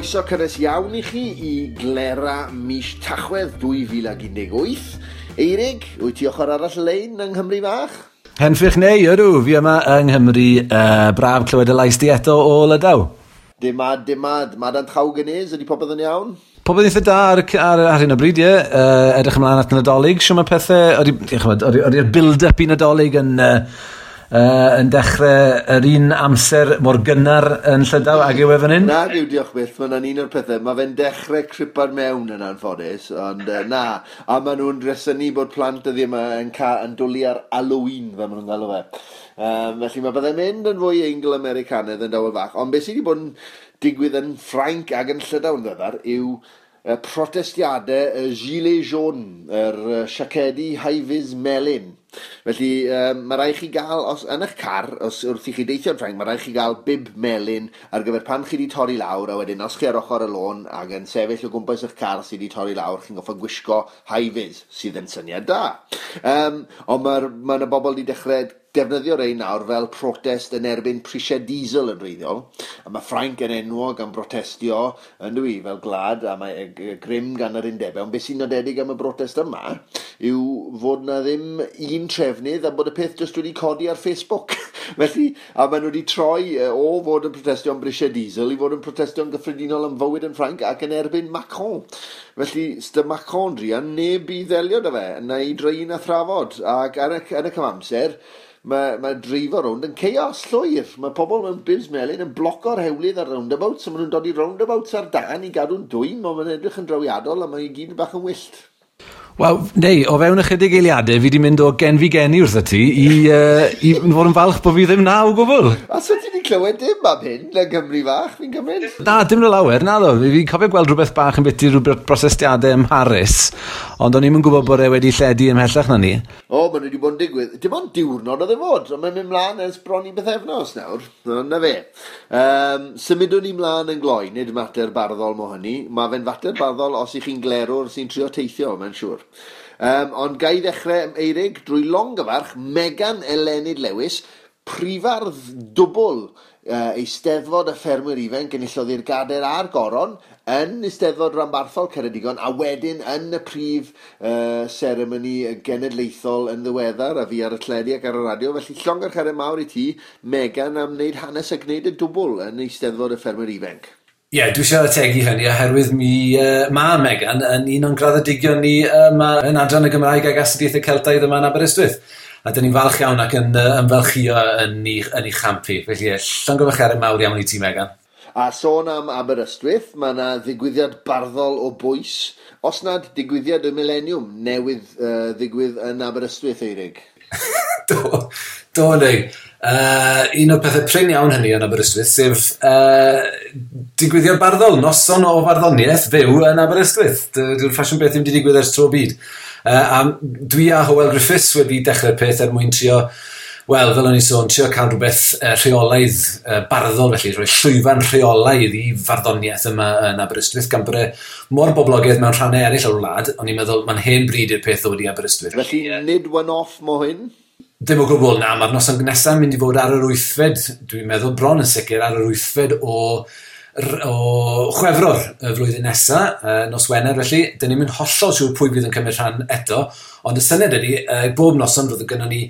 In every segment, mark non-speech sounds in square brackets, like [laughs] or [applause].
Croeso cynnes iawn i chi i glera mis Tachwedd 2018. Eirig, wyt ti ochr arall lein yng Nghymru fach? Henffych neu, ydw, fi yma yng Nghymru uh, braf clywed y lais di eto o Lydaw. Dimad, dimad, madan traw gynnes, ydy popeth yn iawn? Pobl eitha da ar, ar, ar hyn o bryd, ie. Uh, edrych ymlaen at Nadolig. Siw mae pethau... Oeddi'r build-up i Nadolig yn... Uh, uh, yn dechrau yr un amser mor gynnar yn Llydaw ag yw e fan hyn? Na, rhyw diolch byth, mae'n un o'r pethau. Mae fe'n dechrau cripa'r mewn yn anffodus, ond uh, na. A maen nhw'n resynu bod plant ydi yma yn, ca, yn dwlu ar Halloween, fe maen nhw'n galw fe. Um, felly mae byddai'n mynd yn fwy Eingl Americanedd yn dawel fach. Ond beth sydd wedi bod yn digwydd yn Ffrainc ag yn Llydaw yn ddiweddar yw protestiadau y Gilets Jaunes, yr er, siacedi haifus melyn. Felly, um, mae rhaid chi gael, os yn eich car, os wrth i chi deithio'n Ffrainc, mae rhaid chi gael bib melyn ar gyfer pan chi wedi torri lawr, a wedyn os chi ar ochr y lôn ac yn sefyll o gwmpas eich car sydd wedi torri lawr, chi'n goffa gwisgo high-vis sydd yn syniad da. Um, ond mae'r ma bobl wedi dechrau defnyddio rei nawr fel protest yn erbyn prisiau diesel yn reiddiol. A mae Ffrainc yn enwog am brotestio yn dwi fel glad a mae e grym gan yr undebau. Ond beth sy'n nodedig am y brotest yma yw fod na ddim un trefnydd a bod y peth jyst wedi codi ar Facebook. [laughs] Felly, a maen nhw wedi troi e, o fod yn protestio am brisiau diesel i fod yn protestio'n gyffredinol am fywyd yn Ffrainc ac yn erbyn Macron. Felly, sdy Macron, Drian, neb i ddelio da fe, neu drin a thrafod. Ac yn y, yn y cyfamser, mae, mae drifo rownd yn ceos llwyr. Mae pobl mewn bibs melyn yn bloco'r hewlydd ar roundabouts, so maen nhw'n dod i roundabouts ar dan i gadw'n dwym, ond mae'n edrych yn drawiadol a mae'n gyd bach yn wyllt. Wel, neu, o fewn ychydig eiliadau, fi wedi mynd o gen fi geni wrth y ti i, uh, i fod yn falch bod fi ddim na o gwbl. A so ti wedi clywed dim am hyn na Gymru fach, fi'n cymryd? Na, dim na lawer, na ddo. Fi'n cofio gweld rhywbeth bach yn byty rhywbeth brosestiadau ym Mharis, ond o'n i'm yn gwybod bod e wedi lledu ymhellach na ni. O, maen wedi bod yn digwydd. Dim ond diwrnod oedd e fod, ond mae'n mynd mlaen ers bron i beth efnos nawr. Na fe. Um, symudwn ni mlaen yn gloi, nid mater barddol mo hynny. Mae fe'n fater barddol os i chi'n glerwr sy'n trio teithio, mae'n siŵr. Um, ond gai ddechrau eirig drwy longyfarch Megan Elenid Lewis, prifardd dwbl uh, eisteddfod y ffermwyr ifanc yn illodd i'r gader a'r goron yn eisteddfod rhanbarthol Ceredigon a wedyn yn y prif uh, seremoni genedlaethol yn ddiweddar a fi ar y tledi ac ar y radio. Felly llongar chyrra mawr i ti, Megan, am wneud hanes a gwneud y dwbl yn eisteddfod y ffermwyr ifanc. Ie, yeah, dwi eisiau ategu hynny oherwydd mi uh, mae Megan yn un o'n graddedigion ni um, yn adran y Gymraeg ag astudiaethau Celtaidd yma yn Aberystwyth. A dyn ni'n falch iawn ac yn uh, ymfalchio yn ei, yn ei champi. Felly, llongyfacherau mawr iawn i ti, Megan. A sôn am Aberystwyth, mae yna ddigwyddiad barddol o bwys. Os nad digwyddiad y mileniwm newydd uh, ddigwydd yn Aberystwyth, Eirig? [laughs] do, do, neu. Uh, un o'r pethau prin iawn hynny yn Aberystwyth, sef uh, digwyddiad barddol, noson o farddoniaeth fyw yn Aberystwyth. Dwi'n ffasiwn beth ddim wedi digwydd ers tro byd. Uh, a dwi a Howell Griffiths wedi dechrau'r peth er mwyn trio Wel, fel o'n i sôn, trio cael rhywbeth uh, rheolaidd uh, barddol felly, rhoi llwyfan rheolaidd i farddoniaeth yma yn Aberystwyth, gan bod e mor boblogaidd mewn rhannau eraill o'r wlad, ond i'n meddwl mae'n hen bryd i'r peth ddod i Aberystwyth. Felly, nid one-off mo hyn? Dim o gwbl na, mae'r noson nesaf mynd i fod ar yr wythfed, dwi'n meddwl bron yn sicr ar yr wythfed o, o chwefror y flwyddyn nesaf, uh, nos Wener felly, dyn ni'n mynd hollol siŵr pwy fydd yn cymryd rhan eto, ond y syniad ydy, uh, bob noson roedd gynnu ni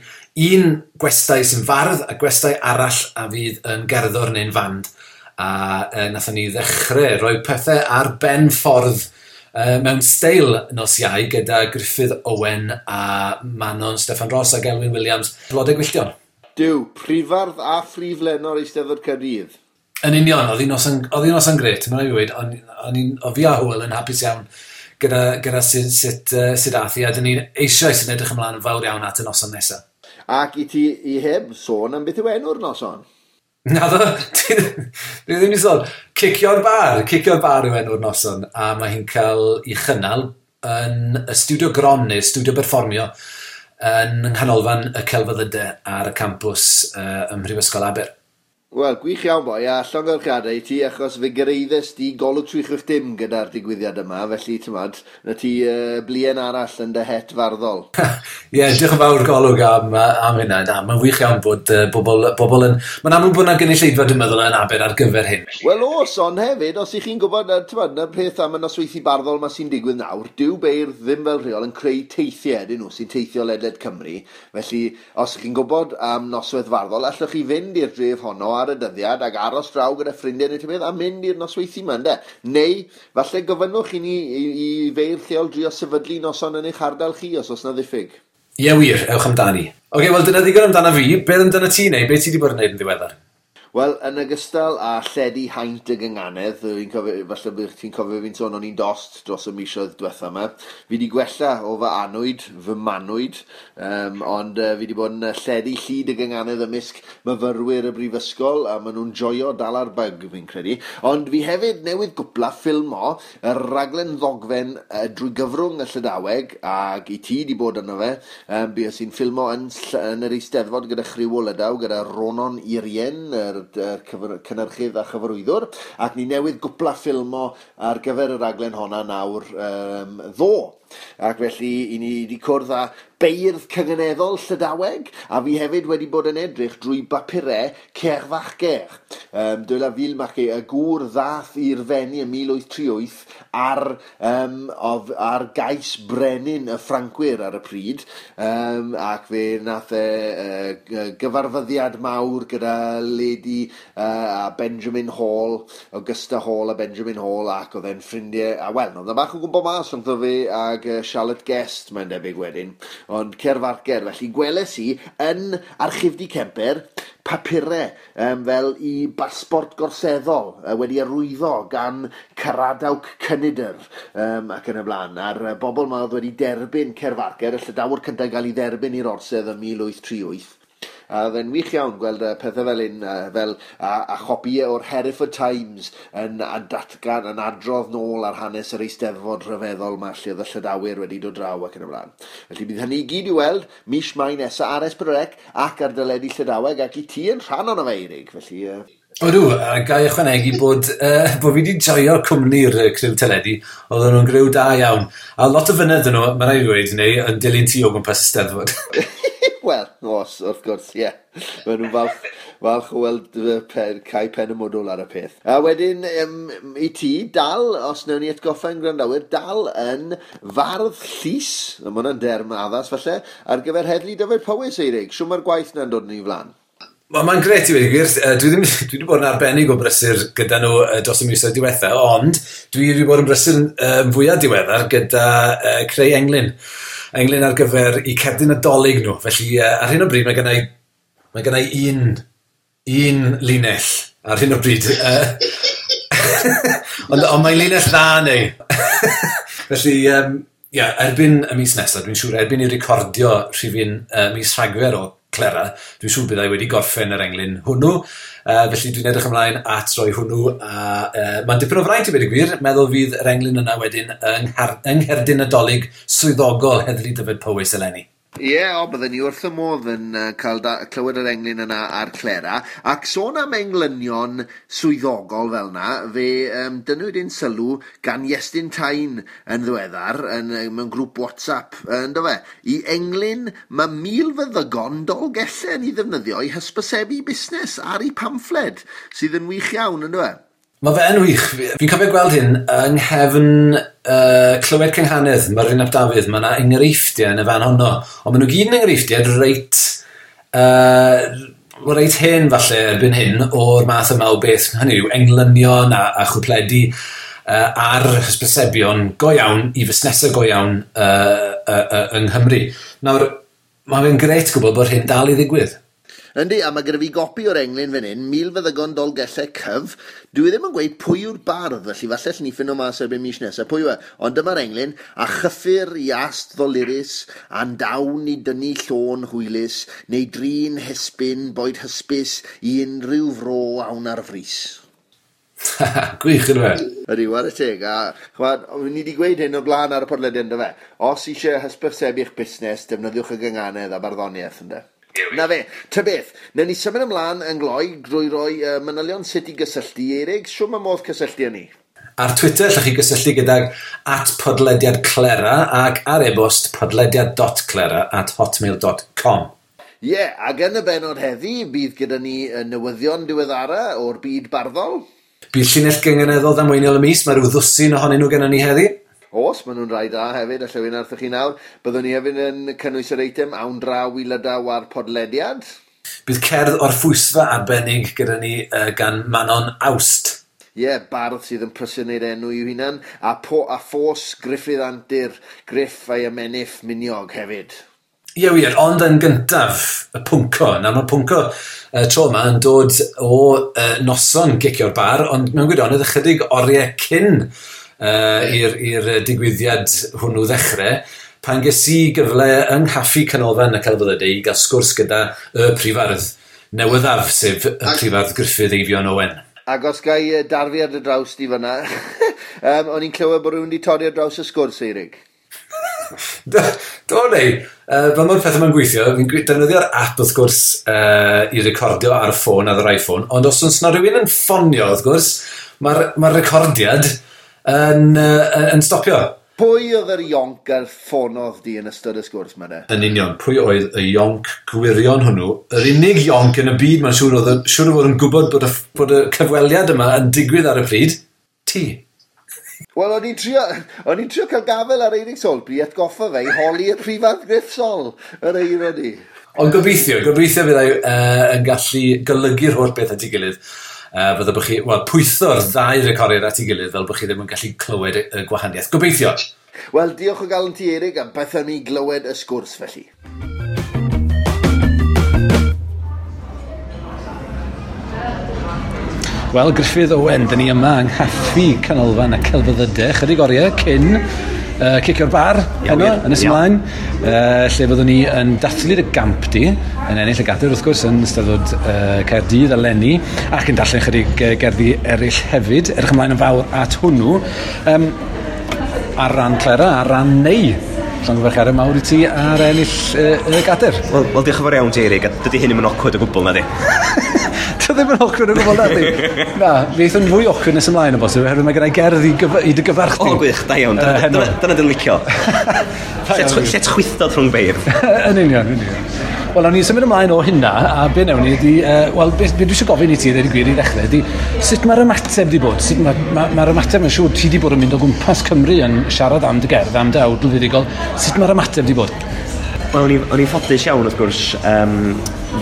un gwestai sy'n fardd a gwestai arall a fydd yn gerddor neu'n fand. A uh, nathon ni ddechrau rhoi pethau ar ben ffordd Uh, mewn steil nos iau gyda Griffith Owen a Manon Stefan Ross a Gelwyn Williams. Blodau gwylltion. Dyw, prifardd a phrif lenor eisteddfod Cyrdydd. Yn union, oedd hi'n noson gret, mae'n rhaid i weid, ond o fi a hwyl yn hapus iawn gyda, gyda sut, sut, uh, sut athi, a dyn ni'n eisiau sy'n edrych ymlaen yn fawr iawn at y noson nesaf. Ac i ti i heb sôn am beth yw enw'r noson? Na ddo, dwi ddim wedi sôn. Cicio'r bar, cicio'r bar yw enw'r noson, a mae hi'n cael ei chynnal yn y studio gron neu studio berfformio yn nghanolfan y celfyddydau ar y campws uh, ym Mhrifysgol Aber. Wel, gwych iawn boi, a llongarchadau i ti, achos fe gyrraeddus di golwg trwy chwch dim gyda'r digwyddiad yma, felly ti'n mad, na ti uh, blien arall yn dy het farddol. [laughs] Ie, yeah, diolch yn fawr golwg am, am hynna. Na, mae'n wych iawn bod uh, bobl, bobl yn... Mae'n amlwg bod yna gynulleidfa, dwi'n meddwl, yn aber ar gyfer hyn. Wel os, ond hefyd, os ych chi'n gwybod, ti'n mad, na peth am y nosweithi barddol mae sy'n digwydd nawr, dyw beir ddim fel rheol yn creu teithiau dyn nhw sy'n teithio ledled Cymru. Felly, os ych chi'n gwybod am noswaith farddol, allwch chi fynd i'r dref honno ar y dyddiad ac aros draw gyda ffrindiau neu tybydd a mynd i'r nosweithi yma ynddo. Neu, falle gofynnwch i ni i, i feir lleol drio sefydlu noson yn eich ardal chi os oes na ddiffyg. Ie wir, ewch amdani. Oce, okay, wel dyna ddigon amdano fi. Beth amdano ti neu? Beth ti wedi bod yn gwneud yn ddiweddar? Wel, yn ogystal â lledu haint y gynganedd, fi'n cofio, falle bych ti'n cofio fi'n sôn o'n i'n dost dros y misoedd diwetha yma, fi wedi gwella o fy anwyd, fy manwyd, um, ond uh, fi wedi bod yn lledu llyd y gynganedd ymysg myfyrwyr y brifysgol, a maen nhw'n joio dal ar byg, fi'n credu. Ond fi hefyd newydd gwpla o, y raglen ddogfen uh, drwy gyfrwng y Llydaweg, ac i ti wedi bod yno fe, um, bues i'n ffilmo yn, yn yr Eisteddfod gyda chriw o Lydaw, gyda Ronon Irien, yr er cynnyrchydd a chyfarwyddwr, ac ni newydd gwpla ffilmo ar gyfer y raglen honna nawr um, ddo. Ac felly, i ni wedi cwrdd â beirdd cyngeneddol Llydaweg, a fi hefyd wedi bod yn edrych drwy bapurau cerfachger. Um, Dyla fil Ville chi y gŵr ddath i'r fenni ym 1838 ar, um, of, ar gais brenin y Ffrancwyr ar y pryd, um, ac fe nath e, uh, gyfarfyddiad mawr gyda Lady uh, a Benjamin Hall, Augusta Hall a Benjamin Hall, ac oedd e'n ffrindiau, a wel, oedd e bach o gwmpo mas, ond fe a ag uh, Charlotte Guest, mae'n debyg wedyn, ond cerf arger. Felly gweles i yn archifdi Cemper papurau um, fel i basbort gorseddol uh, wedi arwyddo gan Caradawc Cynydr um, ac yn y blaen. A'r uh, bobl ma oedd wedi derbyn cerf arger, y llydawr cyntaf gael ei derbyn i'r orsedd ym 1838 A oedd e'n wych iawn gweld uh, pethau fel un, uh, fel a, a chopïau e o'r Hereford Times yn datgan yn adrodd nôl ar hanes yr eisteddfod rhyfeddol mae lle oedd y llydawyr wedi dod draw ac yn y blaen. Felly bydd hynny i gyd i weld mis mai nesaf ar Esbrydec ac ar dyledu Llydaweg ac i ti yn rhan o'n yfeirig. Felly, uh, Odw, a gai ychwanegu bod, uh, bod fi wedi joio'r cwmni'r uh, criw teledu, oedd nhw'n griw da iawn. A lot o fynydd yn nhw, mae rai fi wedi neu, yn dilyn ti o gwmpas y steddfod. [laughs] Wel, os, wrth gwrs, ie. Yeah. Mae nhw'n falch, falch o weld pen, cae pen y modwl ar y peth. A wedyn, um, i ti, dal, os newn ni atgoffa'n gwrandawyr, dal yn fardd llys, mae hwnna'n derm addas falle, ar gyfer heddlu dyfod Powys, Eirig. Siw mae'r gwaith na'n dod ni flan? Mae'n ma gret i wedi gwir. Dwi, ddim, dwi wedi bod yn arbennig o brysur gyda nhw dros y misoedd diwethaf, ond dwi wedi bod yn brysur yn fwyaf diweddar gyda uh, Creu Englyn englyn ar gyfer i cerdyn adolyg nhw. Felly uh, ar hyn o bryd mae gennau, mae gennau un, un linell ar hyn o bryd. Uh, [laughs] ond ond mae linell dda neu. [laughs] Felly, um, yeah, erbyn y mis nesaf, dwi'n siŵr, erbyn i recordio rhywun uh, mis Rhagfer o Clera. Dwi'n siŵr byddai wedi gorffen yr englyn hwnnw. Uh, felly dwi'n edrych ymlaen at roi hwnnw. A uh, mae'n dipyn o fraint i wedi gwir. Meddwl fydd yr englyn yna wedyn yng, yng Ngherdynadolig swyddogol Heddlu Dyfed Powys eleni. Ie, yeah, o, byddwn ni wrth y modd yn uh, cael da, clywed yr englyn yna a'r clera. Ac sôn am englynion swyddogol fel yna, fe um, dynwyd un sylw gan Iestyn Tain yn ddiweddar, yn, mewn grŵp WhatsApp, yn fe. I englyn, mae mil fyddygon dolgellen i ddefnyddio i hysbysebu busnes ar ei pamffled, sydd yn wych iawn, yn dweud. Mae fe yn wych. Fi'n cofio gweld hyn yng nghefn uh, clywed cynghanedd, mae'r un ap Dafydd, mae yna enghreifftiau yn y fan honno, ond maen nhw gyd yn enghreifftiau er reit, uh, reit hen falle erbyn hyn o'r math yma o beth, hynny yw englynion a, a chwpledu uh, ar hysbysebion go iawn i fusnesau go iawn uh, uh, uh, yng Nghymru. Nawr, mae fe'n gret gwybod bod hyn dal i ddigwydd. Yndi, a mae gyda fi gopi o'r englyn fan hyn, mil feddygon dolgellau cyf. Dwi ddim yn gweud pwy yw'r bardd, felly falle ni o mas erbyn mis nesaf, pwy yw e? Ond dyma'r englyn, a chyffur i ast ddolurus, a'n dawn i dynnu llôn hwylus, neu drin hesbyn boed hysbys i unrhyw fro awn ar frys. [laughs] Gwych yn fe. Ydy, war y teg. A, chwad, ni wedi gweud hyn o blaen ar y podlediad ynddo fe. Os eisiau hysbysebu'ch busnes, defnyddiwch y gynganedd a barddoniaeth ynddo. Na fe, ta beth, na ni symud ymlaen yn gloi drwy roi uh, manylion sut i gysylltu. Eirig, sio mae modd cysylltu â ni? Ar Twitter, llych chi gysylltu gydag at podlediad clera ac ar e-bost podlediad.clera at hotmail.com. Ie, yeah, ac yn y benod heddi, bydd gyda ni newyddion diweddara o'r byd barddol. Bydd llinell gyngeneddol ddamweiniol y mis, mae rhyw ddwsyn ohonyn nhw gennym ni heddi. Os, maen nhw'n rhai da hefyd, allai fi'n arthych chi nawr. Byddwn ni hefyd yn cynnwys yr eitem awn draw i lydaw ar podlediad. Bydd cerdd o'r phwysfa arbennig gyda ni uh, gan Manon Awst. Ie, yeah, bardd sydd yn prysynnu'r enw i'w hunan, a, po, a ffos Griffydd Antur, Griff a'i ymenniff Miniog hefyd. Ie yeah, wir, ond yn gyntaf, y pwnco. na mae'r pwnco uh, tro yma yn dod o uh, noson gicio'r bar, ond mewn gwirionedd ychydig oriau cyn uh, i'r digwyddiad hwnnw ddechrau, pan ges i gyfle yng nghaffi canolfan y Celfyddydau i gael sgwrs gyda y prifardd newyddaf, sef y prifardd Griffith Eifion Owen. Ac os gai darfi ar y draws di fyna, [laughs] um, o'n i'n clywed bod rhywun wedi torri ar draws y sgwrs, Eirig. [laughs] do, neu, uh, fel mae'r pethau mae'n gweithio, fi'n defnyddio'r app wrth gwrs uh, i recordio ar y ffôn ar yr iPhone, ond os oes yna rhywun yn ffonio wrth gwrs, mae'r ma recordiad yn, uh, yn stopio. Pwy oedd yr ionc a'r ffonodd di yn ystod y sgwrs mae ne? Yn union, pwy oedd y ionc gwirion hwnnw? Yr unig ionc yn y byd mae'n siŵr, oedd, siŵr o fod yn gwybod bod y, bod y cyfweliad yma yn digwydd ar y pryd. Ti. Wel, o'n i'n trio, [laughs] o'n i'n trio cael gafel ar Eirig Solbri atgoffa fe i holi y prifat Griff Sol yr eira ni. Ond gobeithio, gobeithio fyddai uh, e, yn gallu golygu'r holl beth at ei gilydd. Uh, fydde bych chi, wel, pwytho'r hmm. ddau recordiad at ei gilydd fel bych chi ddim yn gallu clywed y gwahaniaeth. Gobeithio! Wel, diolch o galon ti, Erig, a beth am i glywed y sgwrs felly. Wel, Griffith Owen, dyn ni yma yng Nghaffi Canolfan y Celfyddydau, chydig oriau cyn uh, Cicio'r Bar, heno, yn ymlaen, uh, lle fyddwn ni yn dathlu'r gamp di, yn ennill y gader wrth gwrs, yn ystaddod uh, Caerdydd a Lenny, ac yn darllen chydig uh, gerddi eraill hefyd, edrych ymlaen yn fawr at hwnnw, um, ar ran Clera, ar ran neu, llongyfarch ar y mawr i ti ar ennill y uh, gader. Wel, well, diolch yn fawr iawn, Jerry. Dydy hyn ddim yn ocwyd o gwbl, na di. [laughs] Dio ddim yn ochr yn y gwbl dati. Na, fi eithon fwy ochr nes ymlaen o bosib, oherwydd mae gennau gerdd i, i dy gyfarch di. O, gwych, da iawn, dyna dyn licio. [laughs] Lle chwythdod rhwng beirdd. [laughs] yn union, yn union. Wel, awn ni symud ymlaen o hynna, a be newn ni ydi, uh, wel, be, be dwi eisiau gofyn i ti, ddweud i gwir i ddechrau, ydi, sut mae'r ymateb di bod? Sut mae'r ma, ma ymateb yn siŵr ti di bod yn mynd o gwmpas Cymru yn siarad am dy gerdd, am dy awdl fuddugol, sut mae'r ymateb di bod? Wel, o'n i'n ffodus iawn, wrth gwrs, um,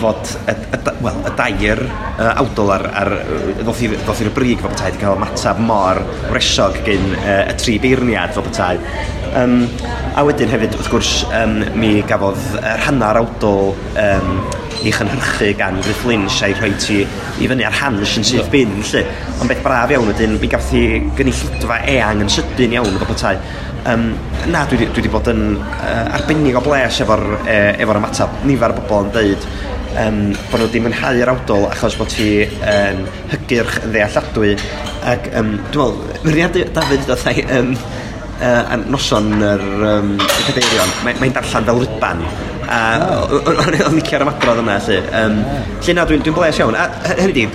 fod y, y, well, y dair uh, awdol ar, ar ddoth i'r brig fel bethau wedi cael matab mor resog gyn uh, y tri beirniad fel bethau. Um, a wedyn hefyd, wrth gwrs, um, mi gafodd yr hanner awdol um, i chynhyrchu gan Griff Lynch a'i rhoi ti i fyny ar hans yn syth bin, lle. Ond beth braf iawn ydyn, mi gafodd hi gynulledfa eang yn sydyn iawn fel bethau. Um, na, dwi, dwi wedi bod yn uh, arbennig o bles efo'r e, efo ymateb Nifer o bobl yn dweud um, bod nhw wedi mwynhau'r awdol achos bod ti yn um, hygyrch yn ddealladwy. Ac um, dwi'n meddwl, Myriad Dafydd oedd ei um, uh, noson yr um, cadeirion, mae'n mae darllen fel ryban. A o'n i'n licio'r ymadrodd yna, lly. Um, lle na, dwi'n dwi bles iawn. A hynny di,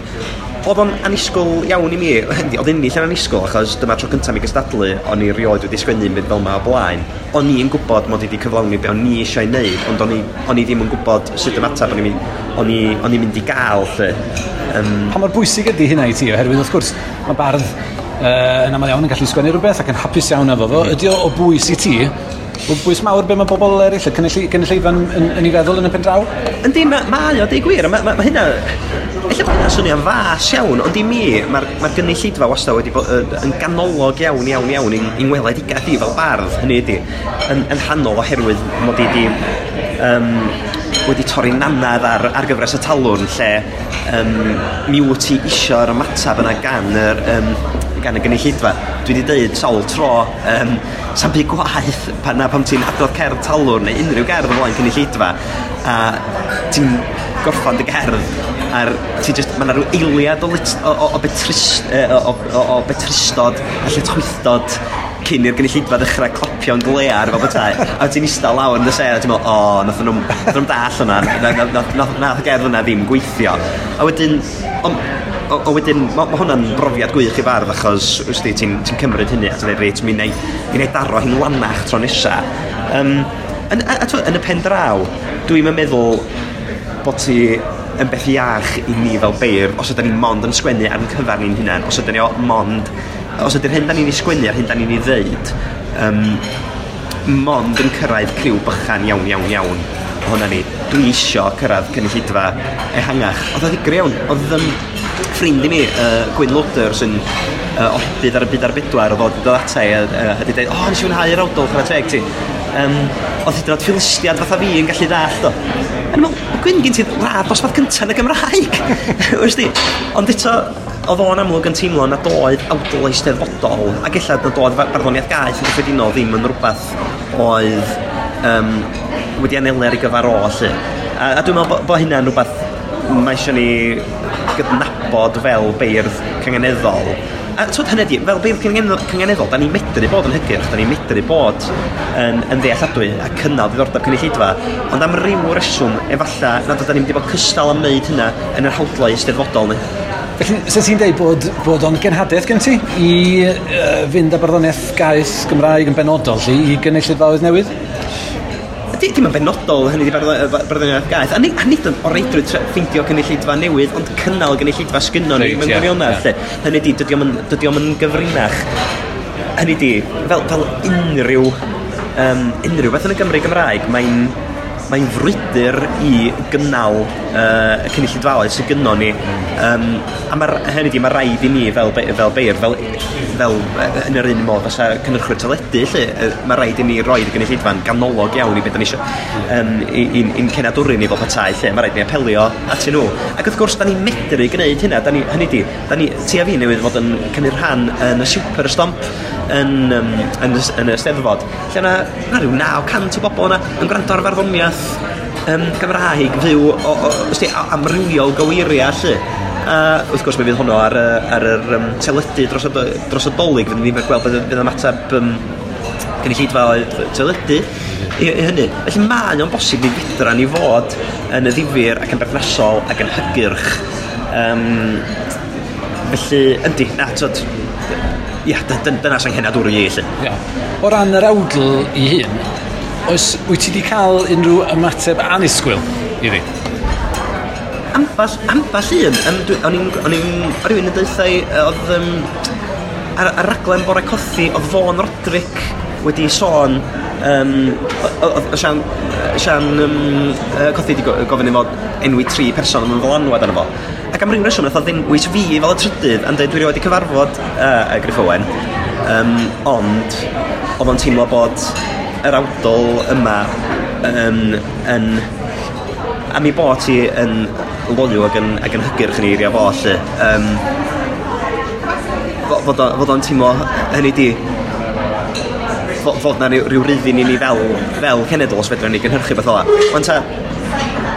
Oedd o'n anisgol iawn i mi, oedd unnill yn anisgol, achos dyma tro cyntaf mi gystadlu, o'n i rioed wedi sgwennu mynd fel yma o blaen. O'n i'n gwybod mod i wedi cyflawni be o'n i eisiau neud, ond o'n i, on i ddim yn gwybod sut ymateb o'n i'n mynd, mynd i gael, lle. Um, pa mor bwysig ydy hynna i ti, oherwydd wrth gwrs, mae bardd uh, yn aml iawn yn gallu sgwennu rhywbeth ac yn hapus iawn efo fo, mhm. ydy o o bwys i ti bwys mawr be mae bobl eraill, y cynulleidfa'n yn, yn, ei feddwl yn y pen draw? Yndi, mae ma, o, di gwir. Mae ma, ma hynna... Efallai bod hynna'n swnio'n fas iawn, ond i mi, mae'r ma gynulleidfa wastad wedi bod yn ganolog iawn, iawn, iawn i'n weled i gadi fel bardd, hynny ydi, yn, yn hanol oherwydd mod i wedi um, wedi torri nannad ar, ar gyfres y talwrn lle um, mi wyt ti isio'r ymateb yna gan yr, um, gan y gynulleidfa. Dwi wedi dweud sawl tro, um, sa'n byd gwaith pan, na, pam ti'n adrodd cerdd talwn neu unrhyw gerdd o flaen gynulleidfa a ti'n gorffan dy gerdd a'r ti just, mae yna rhyw eiliad o, lit, o, o, o, betrist, o, o, o, o betristod a lle twythdod cyn i'r gynulleidfa ddechrau clopio'n glear fel bethau. A ti'n eistedd lawr yn y ser a ti'n meddwl, o, nath nhw'n nhw dall hwnna, nath y gerdd hwnna ddim gweithio. A wedyn, on, o, o wedyn, mae ma hwnna'n brofiad gwych i fardd achos wsdi, ti'n ti cymryd hynny a ti'n dweud reit, mi'n ei daro hi'n lanach tro nesa. Um, yn, a, a, yn y pen draw, dwi'n meddwl bod ti yn beth iach i ni fel beir os ydyn ni mond yn sgwennu ar yn cyfar ni'n hunain, os ydyn ni o mond os ydy'r hyn da ni'n ei sgwennu a'r hyn da ni'n ei ddeud, um, mond yn cyrraedd criw bychan iawn, iawn, iawn ohono ni. Dwi isio cyrraedd cynulleidfa ehangach. Oedd o ddigri iawn. Oedd um, ffrind i mi, uh, Gwyn Loders, sy'n uh, olybydd ar y byd ar bedwar, oedd o wedi dod ata i uh, wedi dweud, o, oh, nes i fwynhau yr awdol chwarae teg ti. Um, oedd hyd yn oed ffilistiad fatha fi yn gallu ddallt o. Yn ymwneud, Gwyn, gen ti rad dosbarth cyntaf yn y Gymraeg. [laughs] Ond eto, Oedd o'n amlwg yn teimlo na doedd awdl eisteddfodol, ac ella na doedd barddoniaeth gaeth yn gyffredinol ddim yn rhywbeth oedd um, wedi anelu ar ei gyfer o, lle. A, a dwi'n meddwl bod bo hynna'n rhywbeth mae eisiau ni gydnabod fel beirdd cangeneddol. A twyd hynny di, fel beirdd cangeneddol, da ni'n medru bod yn hygyrch, da ni'n medru bod yn, yn ddealladwy a cynnal diddordeb cynulleidfa, ond am ryw reswm, efalla, nad yda ni'n mynd i bod cystal am wneud hynna yn yr hawdlau eisteddfodol ni. Felly, se ti'n dweud bod, bod o'n genhadaeth gen ti i uh, fynd â barddoniaeth gaeth Gymraeg yn benodol lli i gynulleidfaoedd newydd? Di, dim yn benodol hynny di barddoniaeth gaeth. A nid, a nid yn oreidrwy ffeindio gynulleidfa newydd, ond cynnal gynulleidfa sgynno ni. mewn gwirionedd, yeah, yeah. Hynny di, dydy o'm yn gyfrinach. Hynny di, fel, fel unrhyw, um, unrhyw beth yn y Gymru Gymraeg, mae'n mae'n frwydr i gynnal uh, y cynulleidfaoedd sydd gynno ni. Um, a mae, hynny di, mae rhaid i ni fel, fel beir, fel, fel yn yr un modd, fysa cynnyrchwyr teledu, lle, mae rhaid i ni roi'r gynulleidfa'n ganolog iawn i beth ni eisiau um, i'n, i, cenadwri ni fel petai, lle mae rhaid ni apelio at nhw. Ac wrth gwrs, da ni'n medru gwneud hynna, da ni, hynny di, da ni, ti a fi newydd fod yn cynnig rhan yn y super stomp yn, um, yn, yn y steddfod, lle yna, na rhyw 900 o bobl yna yn gwrando ar farddoniaeth um, Gymraeg fyw o, o, o, amrywiol gywiriau allu. A wrth gwrs mi fydd honno ar, ar yr um, teledu dros dros y dolyg, fydd ni'n gweld bydd, bydd ymateb um, gynulleidfa teledu i, i hynny. Felly mae o'n bosib i fedra ni fod yn y ddifur ac yn berthnasol ac yn hygyrch. Um, felly, yndi, na, tyd, ia, dyna sy'n henadwr i lli. Ia. O ran yr awdl i hun, oes, wyt ti wedi cael unrhyw ymateb anisgwyl i fi? Amball, amball un. Um, o'n i'n, rhywun yn deuthau, oedd um, ar, ar raglen bore cothi, oedd Fôn Rodrick wedi sôn um, oedd Sian, Sian um, Cothi wedi gofyn i fod enwi tri person yn ddylanwad arno fo am rhywun reswm, nath o ddengwys fi fel y trydydd, yn dweud dwi wedi cyfarfod uh, y Griff Owen, um, ond oedd o'n teimlo bod yr awdol yma um, yn a mi bod ti yn loyw ac yn, ac yn hygyrch yn eirio fo, lle. Um, fod o'n teimlo hynny di fod, fod na rhyw ryw ryddin i ni fel, fel cenedl os fedrwn ni gynhyrchu beth ola. Ond ta,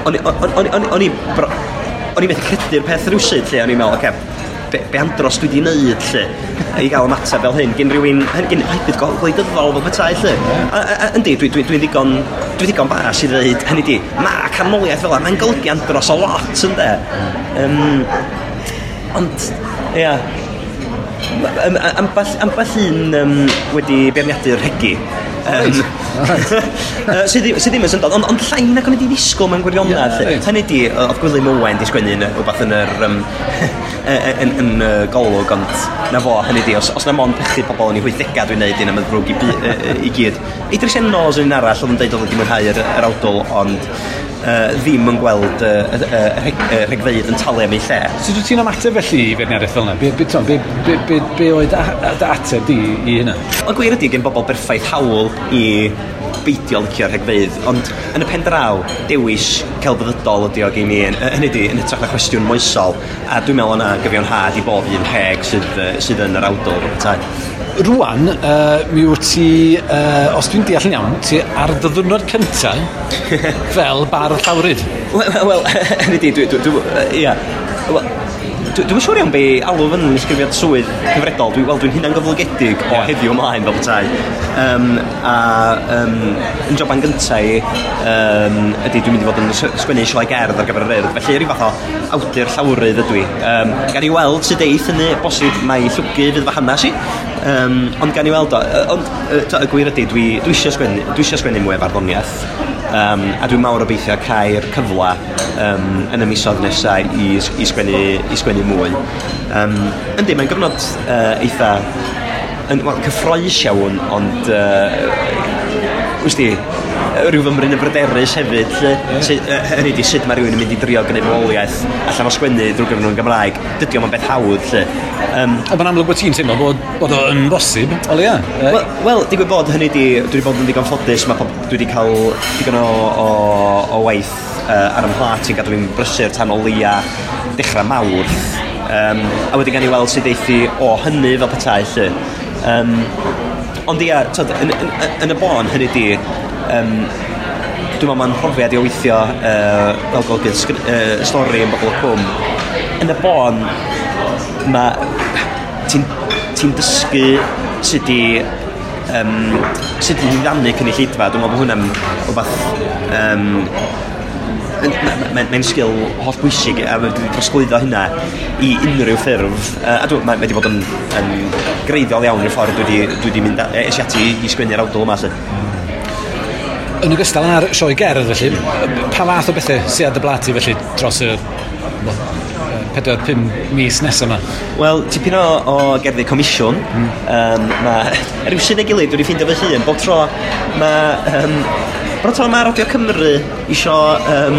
o'n i o'n i methu credu'r peth rwysyd lle, o'n i'n meddwl, oce, okay, be, be andros dwi wedi wneud lle i gael ymateb fel hyn gen rhywun gen hybydd gwleidyddol fel petai lle yndi dwi'n dwi, dwi ddigon dwi ddigon bas i ddweud hynny di mae canmoliaeth fel mae'n golygu andros o lot ynddo um, ond ia ambell, ambell un um, wedi beirniadu'r hegi Sydd ddim yn syndod, ond on llai nac o'n i di ddisgwyl mewn gwirionedd. Yeah, right. Hynny di, oedd Gwilym Owen di sgwennu rhywbeth yn yr um, [laughs] yn, yn, yn uh, golwg, ond na fo, hynny di, os, os na mon pechu pobl yn ei hwyddega dwi'n neud un am y ddrwg i, i, i gyd. Idris Enos yn un arall oedd yn deud oedd wedi mwynhau yr, yr awdl, ond uh, ddim yn gweld y uh, uh, rheg, uh, rhegfeydd yn talu am ei lle. So dwi ti'n ymateb felly i feirniadaeth fel yna? Be, be, tom, be, be, be, be oedd dy ateb di i hynna? Y gwir ydy gen bobl berffaith hawl i beidio licio'r rhegfeidd, ond yn y pen draw, dewis celfyddydol ydi o gen i, hynny ydi, yn hytrach na chwestiwn moesol, a dwi'n meddwl yna gyfiawnhad i bob un rheg sydd, sydd yn yr awdol. Tai rwan, uh, mi wyt ti, uh, os dwi'n deall yn iawn, ti ar dy cyntaf [laughs] fel bar llawryd. Wel, wel, [laughs] yn ydi, dwi, dwi, dwi, ia. Wel, dwi'n siŵr iawn be alw yn ysgrifiad swydd cyfredol, dwi'n well, dwi hynna'n gyflogedig o heddiw ymlaen fel bethau. Um, a um, yn joban gyntaf i, um, ydy dwi'n mynd i fod yn sgwennu sioe gerdd ar gyfer yr urdd, felly rhyw fath o awdur llawrydd ydw i. Um, gan i weld sydd eith hynny, bosib mae llwgu fydd fy hanes i, Um, ond gan i weld o, ond y gwir ydy, dwi, dwi eisiau sgwennu, dwi eisiau sgwennu mwy o farddoniaeth, um, a dwi'n mawr obeithio cael cyfla um, yn y misodd nesau i, i, sgwennu, i sgwennu mwy. Um, yndi, mae'n gyfnod uh, eitha yn, well, cyffroes iawn, ond uh, gwsti, rhyw fymryn y bryderus hefyd, lle, yeah. hynny di sut mae rhywun yn mynd i drio gwneud fywoliaeth allan o sgwennu drwy gyfer nhw'n Gymraeg. Dydy o'n beth hawdd, lle. Um, o, mae'n amlwg bod ti'n teimlo bod, bod o'n bosib, o leia? Wel, well, digwydd bod hynny di, dwi wedi bod yn digon ffodus, mae dwi wedi cael digon o, o, o waith uh, ar ymhlat i'n gadw fi'n brysur tan o lia dechrau mawr. Um, a wedi gan i weld sydd eithi o hynny fel petai, lle. Um, ond ia, tyd, yn, yn, yn, y bon hynny di, um, dwi'n meddwl mae'n profiad i weithio uh, fel golygydd uh, stori yn bobl y cwm. Yn y bon, mae ti'n ti dysgu sut i um, sut i ddannu cynulleidfa, dwi'n meddwl bod hwnna'n rhywbeth um, mae'n ma, sgil hollbwysig a mae wedi trosglwyddo hynna i unrhyw ffurf a dwi, mae wedi bod yn, yn greiddiol iawn i'r ffordd dwi wedi mynd e, esiati i sgwennu'r awdol yma Yn ogystal â'r sioe gerdd felly, pa fath o bethau sydd ar dy blati felly dros y 4-5 mis nesaf yma? Wel, tipyn o, o gerddi comisiwn. Mm. Um, mae [laughs] rhyw sy'n ei gilydd, wedi ffeindio fy hun. Bob tro, mae um, Ond eto mae Radio Cymru isio... Um,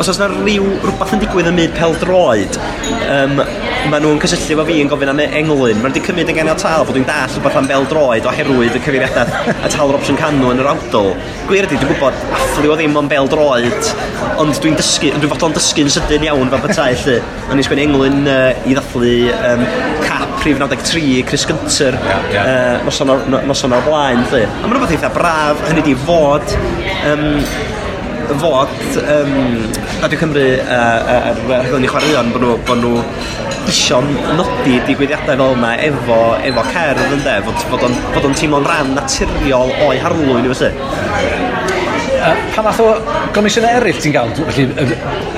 os oes yna rhyw rhywbeth yn digwydd yn myd pel droed, um, maen nhw'n cysylltu efo fi yn gofyn am englyn. Maen nhw wedi cymryd yn ganiataol bod dwi'n dall rhywbeth am bel droed oherwydd y cyfeiriadau a talwr opsiwn canw yn yr awdol. Gwir ydy, dwi'n gwybod afflu o ddim o'n bel droed, ond dwi'n dysgu, dwi'n fodlon dysgu'n sydyn iawn fel bethau, lle. Ond i'n sgwyn englyn uh, i ddathlu um, prif 93, Chris Gunter, yeah, yeah. uh, noson o'r no, no blaen. Lly. A mae'n rhywbeth eitha braf, hynny di fod... Um, fod um, Radio Cymru a'r uh, rhaglen i chwaraeon bod nhw, bod nhw isio nodi digwyddiadau fel yma efo, efo cerdd ynddo, fod, fod o'n, fod on teimlo'n rhan naturiol o'i harlwyn i felly. Uh, pa math o gomisiyna eraill ti'n gael? Felly, uh,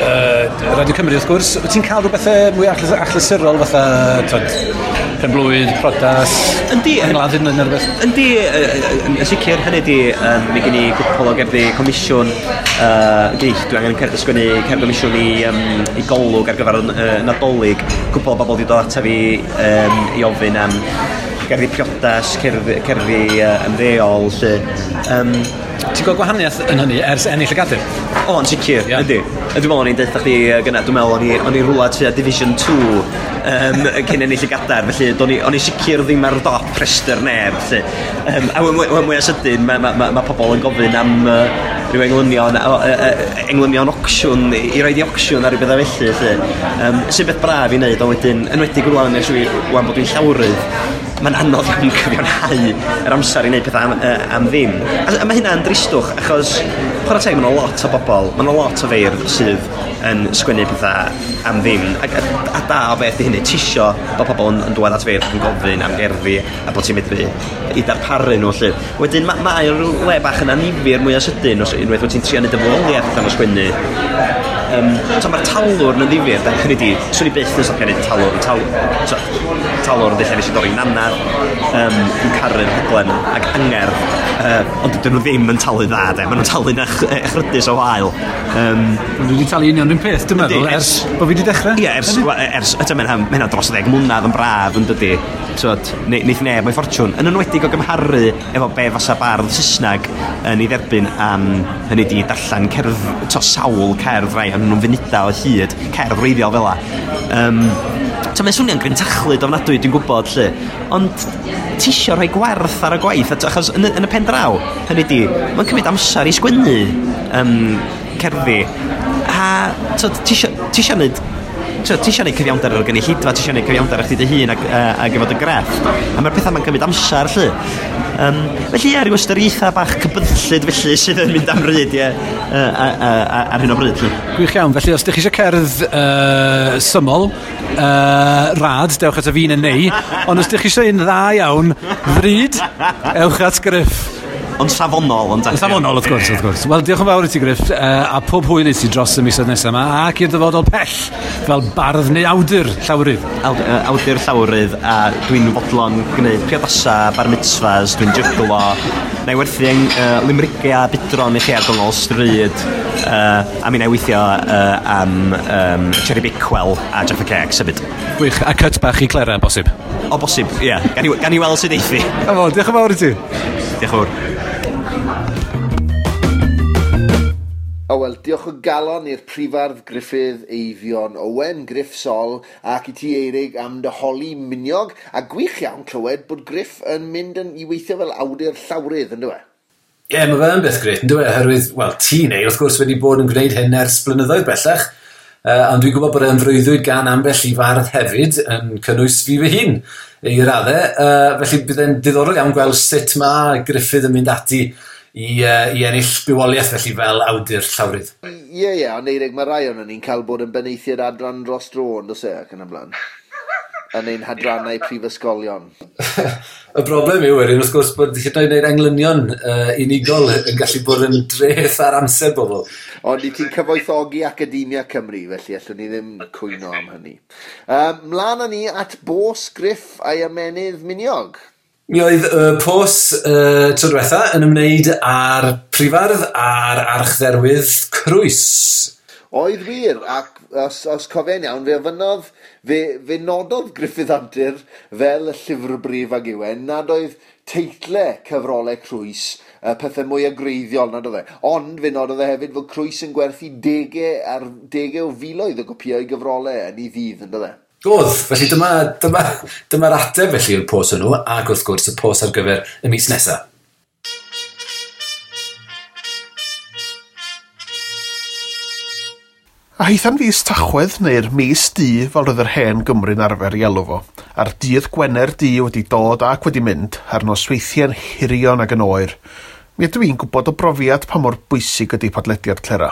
uh, Radio Cymru wrth gwrs, ti'n cael rhywbeth mwy achlysurol fatha, twyd, penblwydd, prodas, yndi, angladdyn yn rhywbeth. Yndi, yn sicr hynny di, um, mi gen i gwpl o gerddi comisiwn, uh, gen i, dwi angen cerdd ysgwennu cerdd comisiwn i, um, i golwg ar gyfer uh, nadolig, cwpl o bobl wedi dod ataf fi um, i ofyn am gerddi priodas, cerddi, cerddi uh, ymddeol, lle. Um, Ti'n gweld gwahaniaeth yn hynny ers ennill y gadir? O, yn sicr, yeah. ydy. Dwi'n meddwl o'n i'n deitha chdi gyna, dwi'n meddwl o'n i'n rhywle tu a Division 2 um, cyn ennill y gadar, felly o'n i'n sicr ddim ar dop rester neb. Felly. Um, a wyn mwy o sydyn, mae ma, ma, ma pobl yn gofyn am uh, rhyw englynion, uh, uh, englynion ocsiwn, i roed i ocsiwn ar rhywbeth felly. felly. Um, sy'n beth braf i wneud, ond wedyn, enwedig rwan, wan bod dwi'n llawrydd, mae'n anodd iawn cyfiawnhau yr amser i wneud pethau am, uh, am ddim. A, a mae hynna'n dristwch, achos chwarae teg, mae'n lot o bobl, mae'n lot o feir sydd yn sgwennu pethau am ddim. A, a a da o beth i hynny, tisio bod pobl yn, yn dweud at fi yn gofyn am gerddi a bod ti'n medru i darparu nhw. lle. Wedyn mae ma le bach yn anifir mwy o sydyn os unwaith ti'n trio neud y fwoliaeth am y sgwennu. Um, so mae'r talwr yn ddifir, da, hynny di, swn i byth yn stopio neud talwr, talwr, so, talwr yn ddechrau nes i dorri nanar, um, yn caru'r hyglen ac anger, uh, ond dydyn nhw ddim yn talu dda, de, maen nhw'n talu'n ach, achryddus o wael. Um, dwi wedi talu union yr peth, dwi'n meddwl, ers bod fi wedi dechrau. Ie, ers, e, ers ers, mynd hynna dros ddeg mwynhau yn braf yn dydy. Tywod, neith neb o'i ffortiwn. Yn enwedig o gymharu efo be fasa bardd Saesnag yn ei dderbyn am hynny di darllen cerdd, to sawl cerdd rai, ond nhw'n funuda o hyd, cerdd reiddiol fel la. Um, Ta mae'n swnio'n gryntachlyd ofnadwy, dwi'n gwybod, lle. Ond tisio rhoi gwerth ar y gwaith, achos yn, yn y pen draw, hynny di, mae'n cymryd amser i sgwennu um, cerddi a ti eisiau gwneud Tio, ti eisiau gwneud cyfiawnder ar y gynulleidfa, ti eisiau gwneud cyfiawnder ar chdi dy hun ac, uh, ac efo dy greff. A mae'r pethau mae'n cymryd amser, lly. Um, felly, ie, rhyw ystyriaethau bach cybyllid, felly, [laughs] sydd yn mynd am ryd, ie, uh, ar hyn o bryd, lly. Gwych iawn, felly, os ydych chi eisiau cerdd uh, syml, uh, rad, dewch at y fi'n yn neu, ond os ydych chi eisiau un dda iawn, ddryd, ewch at griff ond safonol. Ond safonol, wrth gwrs, wrth gwrs. Wel, diolch yn fawr i ti, Griff, uh, a pob hwyl i ti dros y misoedd nesaf yma, ac i'r dyfodol pell, fel bardd neu awdur llawrydd. Awd, uh, awdur llawrydd, a dwi'n fodlon gwneud priodasa, bar mitzvahs, dwi'n jyglo, na i werthu yng uh, Limrigia, bydron i chi ar gongol stryd, uh, a mi na i weithio uh, am um, Cherry Bicwell a Jaffa Cakes hefyd. Gwych, a cut bach i Clara, bosib? O, bosib, ie. Yeah. Gan, i, gan i weld sydd eithi. Diolch yn fawr i ti. Diolch yn fawr. O wel, diolch o galon i'r prifardd Griffith Eifion Owen, Griff Sol ac i ti Eirig am dyholi miniog a gwych iawn clywed bod Griff yn mynd yn i weithio fel awdur llawrydd yn dweud. Ie, yeah, mae fe yn beth gret, yn dweud, oherwydd, wel, ti neu, wrth gwrs, wedi bod yn gwneud hyn ers blynyddoedd bellach, Uh, ond dwi'n gwybod bod e'n frwyddwyd gan ambell i fardd hefyd yn cynnwys fi fy hun i raddau. Uh, felly bydd e'n diddorol iawn gweld sut mae Griffith yn mynd ati i, uh, i ennill bywoliaeth felly fel awdur llawrydd. Ie, yeah, ie, yeah, ond Eirig, mae rai o'n ni'n cael bod yn beneithiad adran dros dro, ond os e, ac yn ymlaen yn ein hadrannau prifysgolion. [laughs] y broblem yw wedyn, wrth gwrs, bod lle wneud englynion uh, unigol yn gallu bod yn dreth ar amser bobl. Ond i ti'n cyfoethogi Academia Cymru, felly allwn ni ddim cwyno am hynny. Um, mlaen â ni at Bos Griff a'i ymenydd Miniog. Mi oedd y uh, pos uh, tro diwetha yn ymwneud â'r prifardd a'r archdderwydd Crwys Oedd wir, ac os, os cofen iawn, fe ofynodd, fe, fe nododd Griffith Antur fel y llyfr brif ag iwen, nad oedd teitlau cyfrolau Crwys y pethau mwy agreiddiol nad oedd e. Ond fe nododd e hefyd fod Crwys yn gwerthu degau ar degau o filoedd o gopiau gyfrolau yn ei ddydd, yn dod e? Godd, felly dyma'r dyma, dyma, dyma ateb felly yw'r pos hwnnw, ac wrth gwrs y pos ar gyfer y mis nesaf. A hitham fus tachwedd neu'r mis di fel roedd yr hen Gymru'n arfer i elw fo, a'r dydd Gwener di wedi dod ac wedi mynd a'r nosweithiau'n hirion ac yn oer. Mi ydw i'n gwybod o brofiad pa mor bwysig ydy podlediad Clera.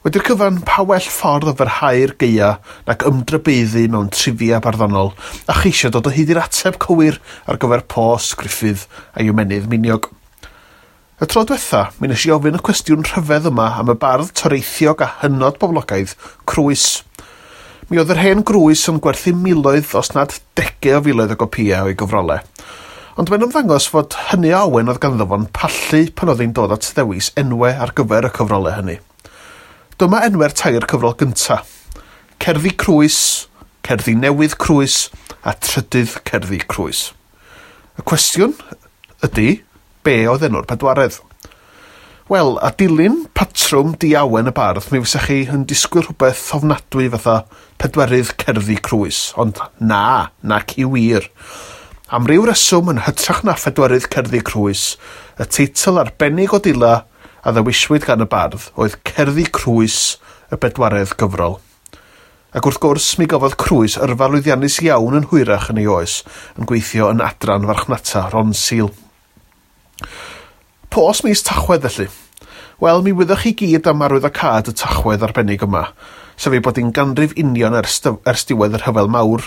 Wedi'r cyfan pa well ffordd o fyrhau'r geia nac ymdrybeiddu mewn trifia barddonol a cheisio dod o hyd i'r ateb cywir ar gyfer post, griffydd a i'w miniog. Y tro diwetha, mi nes i ofyn y cwestiwn rhyfedd yma am y bardd toreithiog a hynod boblogaidd, Crwys. Mi oedd yr hen grwys yn gwerthu miloedd os nad degau o filoedd o gopia o'i gyfrolau. Ond mae'n ymddangos fod hynny a awen oedd ganddo fo'n pallu pan oedd hi'n dod at ddewis enwau ar gyfer y cyfrolau hynny. Dyma enwau'r tair cyfrol gynta. Cerddi Crwys, Cerddi Newydd Crwys a Trydydd Cerddi Crwys. Y cwestiwn ydy, Be oedd enw'r pedwaredd? Wel, a dilyn patrwm diawen y bardd, mi fysach chi yn disgwyl rhywbeth ofnadwy fatha pedwerydd cerddi crwys. Ond na, nac i wir. Am ryw reswm yn hytrach na phedwerydd cerddi crwys, y teitl arbennig o dila a ddewiswyd gan y bardd oedd Cerddi Crwys y bedwaredd gyfrol. Ac wrth gwrs, mi gofodd Crwys yrfa lwyddiannus iawn yn hwyrach yn ei oes, yn gweithio yn adran farchnata Ron Seal. Pos mis Tachwedd felly. Wel, mi wyddwch chi gyd am cad y Tachwedd arbennig yma, sef ei bod hi'n ganrif union ers, ers diwedd yr Hyfel Mawr,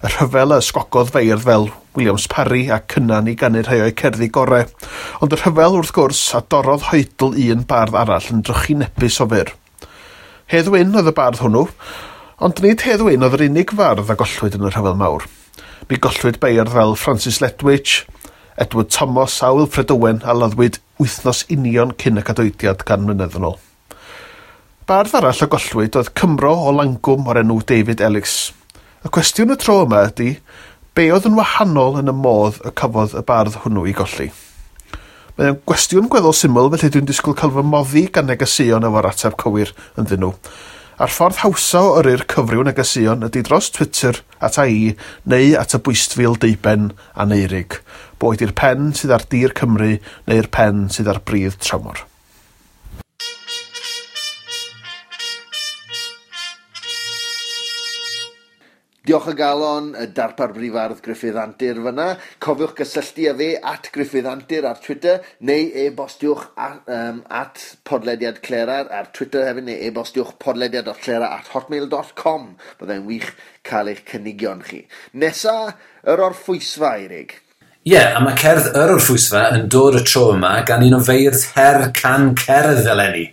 y Rhyfel y sgogodd feirdd fel Williams Parry a cynnan i gannu rhai o'i cerddi gorau, ond y Rhyfel wrth gwrs a dorodd hoedl un bardd arall yn drychinebus o fyr. Heddwyn oedd y bardd hwnnw, ond nid heddwyn oedd yr unig fardd a gollwyd yn y Rhyfel Mawr. Mi gollwyd beirdd fel Francis Ledwich, Edward Thomas a Wilfred Owen a laddwyd wythnos union cyn y cadoediad gan mlynedd yn ôl. Bardd arall a gollwyd oedd Cymro o Langwm o'r enw David Ellis. Y cwestiwn y tro yma ydy, be oedd yn wahanol yn y modd y cafodd y bardd hwnnw i golli? Mae o'n gwestiwn gweddol syml felly dwi'n disgwyl cael fy moddi gan negeseuon efo'r ateb cywir yn ddyn nhw. A'r ffordd hawsa o yrru'r cyfryw negesion ydy dros Twitter at i neu at y bwystfil deuben aneurig. Boed i'r pen sydd ar dir Cymru neu'r pen sydd ar brif tramor. Diolch o galon y darpar brifardd Griffith Antur fyna. Cofiwch gysylltu â fe at Griffith Antur ar Twitter neu e-bostiwch at, um, at podlediad Clerar ar Twitter hefyd neu e-bostiwch podlediad o Clera at hotmail.com. Byddai'n wych cael eich cynigion chi. Nesa, yr orffwysfa, Eirig. Ie, yeah, a mae cerdd yr o'r yn dod y tro yma gan un o feirdd her can cerdd eleni.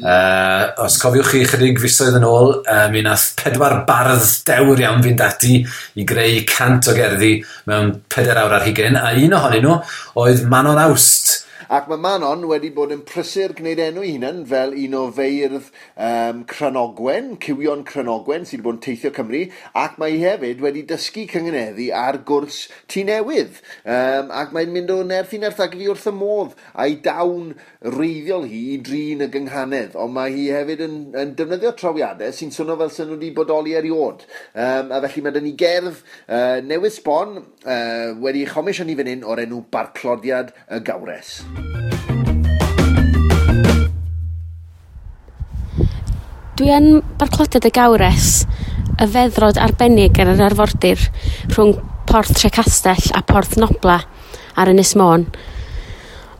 Uh, os cofiwch chi chydig fisoedd yn ôl, uh, mi nath pedwar bardd dewr iawn fynd ati i greu cant o gerddi mewn pedair awr ar hugen, a un ohonyn nhw oedd Manon Awst, Ac mae Manon wedi bod yn prysur gwneud enw hunan fel un o feirdd um, Cranogwen, Cywion Cranogwen sydd wedi bod yn teithio Cymru, ac mae hi hefyd wedi dysgu cyngeneddu ar gwrs tu newydd. Um, ac mae'n mynd o nerth i nerth ac i wrth y modd a'i dawn reiddiol hi i drin y gynghanedd, ond mae hi hefyd yn, yn defnyddio trawiadau sy'n swnio fel sy'n wedi bodoli eriod. Um, a felly mae dyn ni gerdd uh, newydd sbon uh, wedi chomisiynu fan hyn o'r enw Barclodiad y Gawres. Dwi yn barclodiad y gawres y feddrod arbennig ar yr arfordir rhwng Porth Trecastell a Porth Nobla ar Ynys Môn.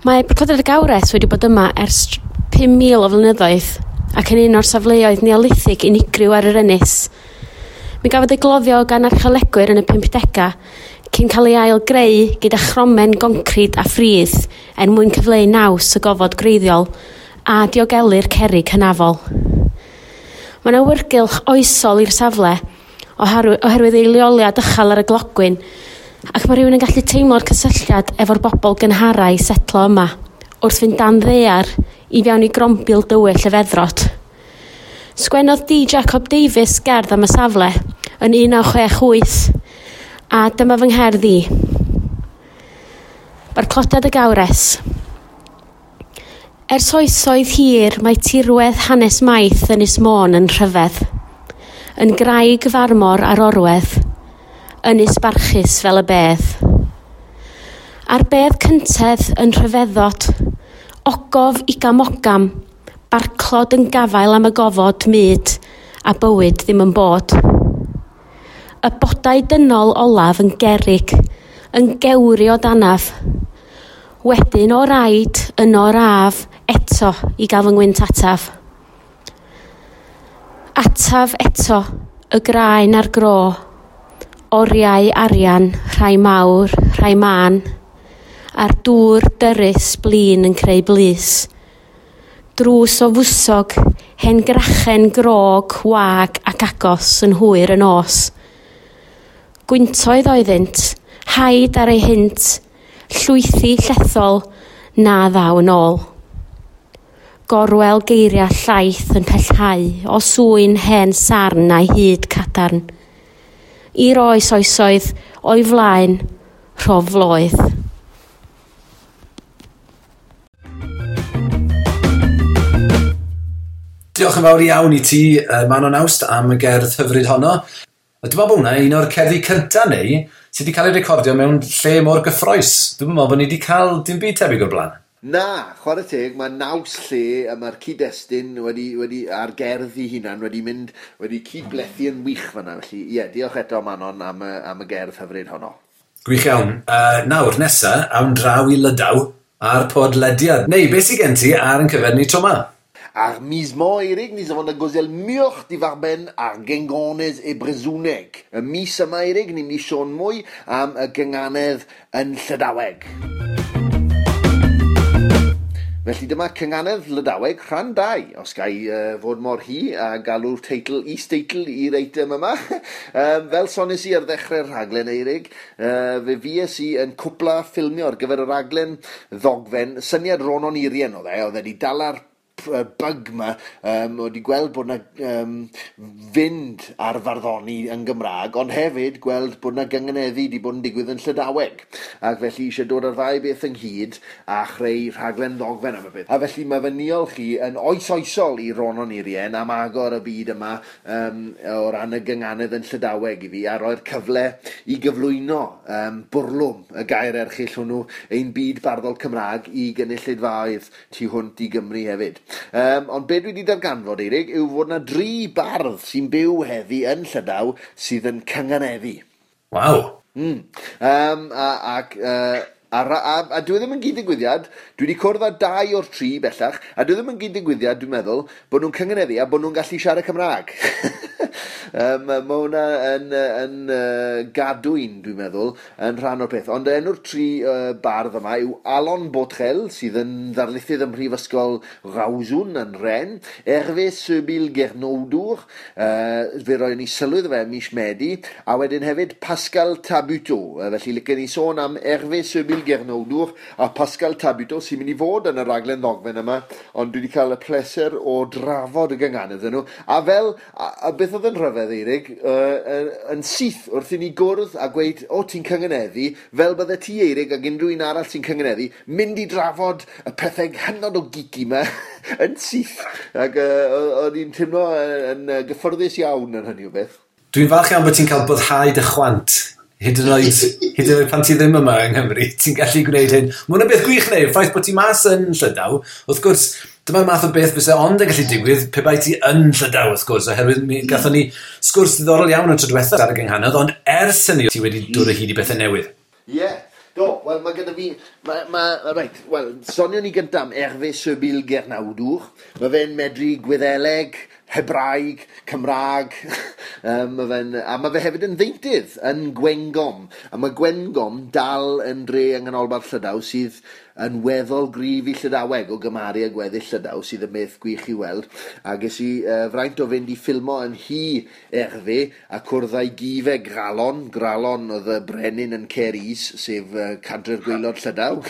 Mae barclodiad y gawres wedi bod yma ers 5,000 o flynyddoedd ac yn un o'r safleoedd neolithig unigryw ar yr ynys. Mi gafodd ei gloddio gan archeolegwyr yn y 50au cyn cael ei ail greu gyda chromen goncrid a ffrîdd er mwyn cyfleu naws y gofod greiddiol a diogelu'r cerig hynafol. Mae yna wyrgylch oesol i'r safle oherwydd ei leoliad ychal ar y glogwyn ac mae rhywun yn gallu teimlo'r cysylltiad efo'r bobl gynharau setlo yma wrth fynd dan ddear i fewn i grombil dywyll y feddrod. Sgwennodd D. Jacob Davis gerdd am y safle yn 1968 A dyma fy ngherddi. Barclodad y gawres. Ers oesoedd hir mae tirwedd hanes maith yn Môn yn rhyfedd. Yn graig farmor ar orwedd. Ynys barchus fel y bedd. Ar bedd cyntedd yn rhyfeddod. Ogof i gamogam. Barclod yn gafael am y gofod myd. A bywyd ddim yn bod. Y bodau dynol olaf yn gerig, yn gewri o danaf. Wedyn o raid yn o'r af eto i gael fy ngwynt ataf. Ataf eto y graen a'r gro, oriau arian, rhai mawr, rhai man, a'r dŵr dyrus blin yn creu blis. Drws o fwsog, hen grachen grog, wag ac agos yn hwyr yn os. Gwyntoedd oeddynt, haid ar ei hynt, llwythi llethol, na ddaw yn ôl. Gorwel geiriau llaeth yn pellhau o swy'n hen sarn a'i hyd cadarn. I'r oes oesoedd o'i flaen, rhof floedd. Diolch yn fawr iawn i ti, Manon Awst, am y gerdd hyfryd honno. A dwi'n meddwl bod hwnna un o'r cerddi cyntaf neu sydd wedi cael ei recordio mewn lle mor gyffroes. Dwi'n meddwl bod ni wedi cael dim byd tebyg o'r blaen. Na, chwarae teg, mae naws lle a mae'r cyd-destun wedi, wedi, a'r gerdd i hunan wedi mynd, wedi cyd-blethu yn wych fanna. Felly, ie, yeah, diolch eto Manon am, am y gerdd hyfryd honno. Gwych iawn. Uh, nawr, nesaf, awn draw i Lydaw a'r podlediad. Neu, beth sy'n gen ti ar yn cyfer ni tro ar mizman erek niz avon da gozel murc'h di ben ar gengonez e brezounek. Y mis yma erek ni'n mynd i sôn mwy am y gynganedd yn Llydaweg. Felly dyma cynganedd Lydaweg rhan 2, os gai uh, fod mor hi a galw'r teitl is-teitl i'r eitem yma. [laughs] um, fel sonis i ar ddechrau'r rhaglen eirig, uh, fe fues i yn cwpla ffilmio ar gyfer y raglen ddogfen, syniad Ronon Irien oedd e, oedd wedi dala'r bug yma, um, wedi gweld bod yna um, fynd ar farddoni yn Gymraeg, ond hefyd gweld bod yna gyngeneddi wedi bod yn digwydd yn Llydaweg. Ac felly eisiau dod ar ddau beth ynghyd a chreu rhaglen ddogfen am y beth. A felly mae fy niol chi yn oes-oesol i Ron Onirien am agor y byd yma um, o ran y gynganedd yn Llydaweg i fi a roi'r cyfle i gyflwyno um, bwrlwm y gair erchill hwnnw ein byd barddol Cymraeg i gynulleidfaoedd tu hwnt i Gymru hefyd. Um, ond be dwi wedi darganfod, Eirig, yw fod yna dri bardd sy'n byw heddi yn Llydaw sydd yn cynganeddi. Waw! Mm. Um, a, ac uh, A, a, a a dwi ddim yn gyd digwyddiad, dwi wedi cwrdd â dau o'r tri bellach, a dwi e ddim yn gyd digwyddiad, dwi'n meddwl, bod nhw'n cyngeneddu a bod nhw'n gallu siarad Cymraeg. [laughs] um, mae hwnna yn, yn, uh, gadwyn, dwi'n meddwl, yn rhan o'r peth. Ond enw'r tri uh, bardd yma yw Alon Botchel, sydd yn ddarlithydd ym Mhrifysgol Rawzwn yn Ren, Erfe Sebil Gernodwr, uh, fe roi ni sylwydd fe mis Medi, a wedyn hefyd Pascal Tabuto. Uh, felly, lygen ni sôn am Erfe Sebil Hwyl Gernowdwr a Pascal Tabuto sy'n mynd i fod yn y raglen ddogfen yma, ond dwi wedi cael y pleser o drafod y gynganydd nhw. A fel, a, a beth oedd yn rhyfedd Eirig, uh, yn syth wrth i ni gwrdd a gweud, o ti'n cyngeneddu, fel bydde ti Eirig ac unrhyw un arall sy'n cyngeneddu, mynd i drafod y pethau hynod o gici yma [laughs] yn syth. Ac uh, o'n i'n teimlo yn, yn gyffyrddus iawn yn hynny o beth. Dwi'n falch iawn bod ti'n cael byddhau dy chwant hyd yn oed, hyd yn oed pan ti ddim yma yng Nghymru, ti'n gallu gwneud hyn. Mae hwnna beth gwych neu, ffaith bod ti mas yn Llydaw, wrth gwrs, dyma'r math o beth fysa ond yn gallu digwydd pe bai ti yn Llydaw, wrth gwrs, oherwydd mi, gatho ni sgwrs ddiddorol iawn o trydwetha ar y gynghanodd, ond ers hynny ti wedi dod o hyd i bethau newydd. Ie, yeah. Do, wel mae gyda fi, mae, mae, right, wel, sonio ni gyntaf am Erfe Sebil Gernawdwr, mae fe'n medru gwyddeleg, Hebraeg, Cymraeg, [laughs] um, ma a mae fe hefyd yn ddeintydd yn Gwengom. A mae Gwengom dal yn dre yng Nghanolbarth Llydaw sydd yn weddol grif i Llydaweg o gymaru a gweddill Llydaw sydd yn meth gwych i weld. A ges i uh, fraint o fynd i ffilmo yn hi erfe a cwrddau gife gralon, gralon oedd y brenin yn Ceris, sef uh, cadre'r gweilod Llydaw.